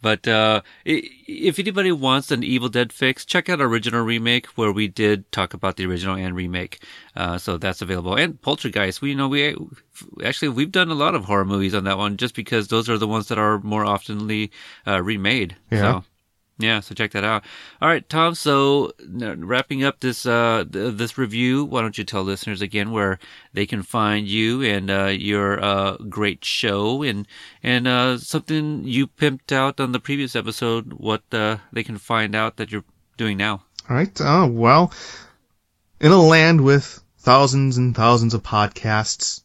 But uh, if anybody wants an Evil Dead fix, check out our original remake where we did talk about the original and remake. Uh, so that's available. And Poltergeist, we you know we actually we've done a lot of horror movies on that one just because those are the ones that are more oftenly uh, remade. Yeah. So yeah, so check that out. All right, Tom. So uh, wrapping up this uh, th- this review, why don't you tell listeners again where they can find you and uh, your uh, great show and and uh, something you pimped out on the previous episode, what uh, they can find out that you're doing now. All right. Oh, well, in a land with thousands and thousands of podcasts,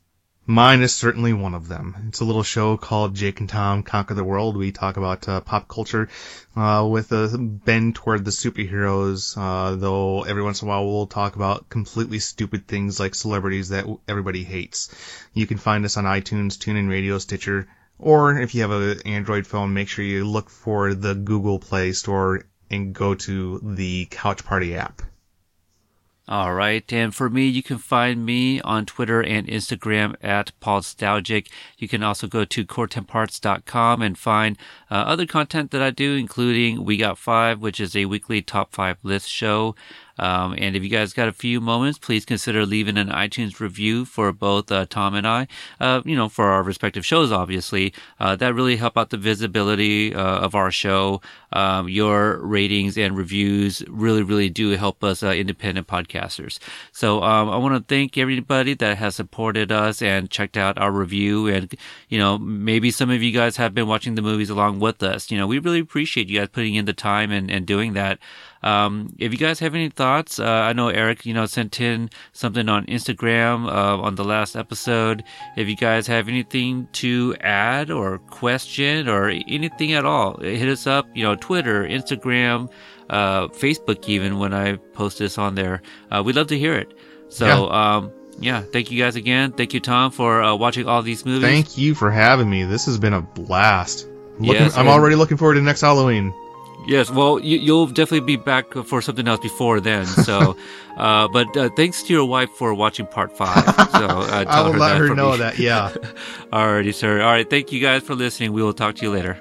mine is certainly one of them. It's a little show called Jake and Tom Conquer the World. We talk about uh, pop culture uh, with a bend toward the superheroes, uh, though every once in a while we'll talk about completely stupid things like celebrities that everybody hates. You can find us on iTunes, TuneIn Radio, Stitcher, or if you have an Android phone, make sure you look for the Google Play Store and go to the Couch Party app. All right. And for me, you can find me on Twitter and Instagram at Paulstalgic. You can also go to coretemparts.com and find uh, other content that I do, including We Got Five, which is a weekly top five list show. Um, and if you guys got a few moments, please consider leaving an iTunes review for both uh, Tom and I. Uh, you know, for our respective shows, obviously. Uh, that really help out the visibility uh, of our show. Um, your ratings and reviews really, really do help us uh, independent podcasters. So um, I want to thank everybody that has supported us and checked out our review. And you know, maybe some of you guys have been watching the movies along with us. You know, we really appreciate you guys putting in the time and, and doing that. Um, if you guys have any thoughts, uh, I know Eric, you know, sent in something on Instagram uh, on the last episode. If you guys have anything to add or question or anything at all, hit us up. You know, Twitter, Instagram, uh, Facebook, even when I post this on there. Uh, we'd love to hear it. So, Yeah. um, yeah, thank you guys again. Thank you, Tom, for uh, watching all these movies. Thank you for having me. This has been a blast. Looking, Yes, I'm already looking forward to next Halloween. Yes, well, you, you'll definitely be back for something else before then. So, uh, but uh, thanks to your wife for watching part five. So uh, I will her let her know me. that. Yeah. Alrighty, sir. All right, thank you guys for listening. We will talk to you later.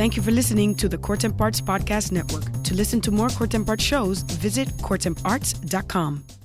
Thank you for listening to the Court and Parts Podcast Network. To listen to more Court and Parts shows, visit courtandarts.com.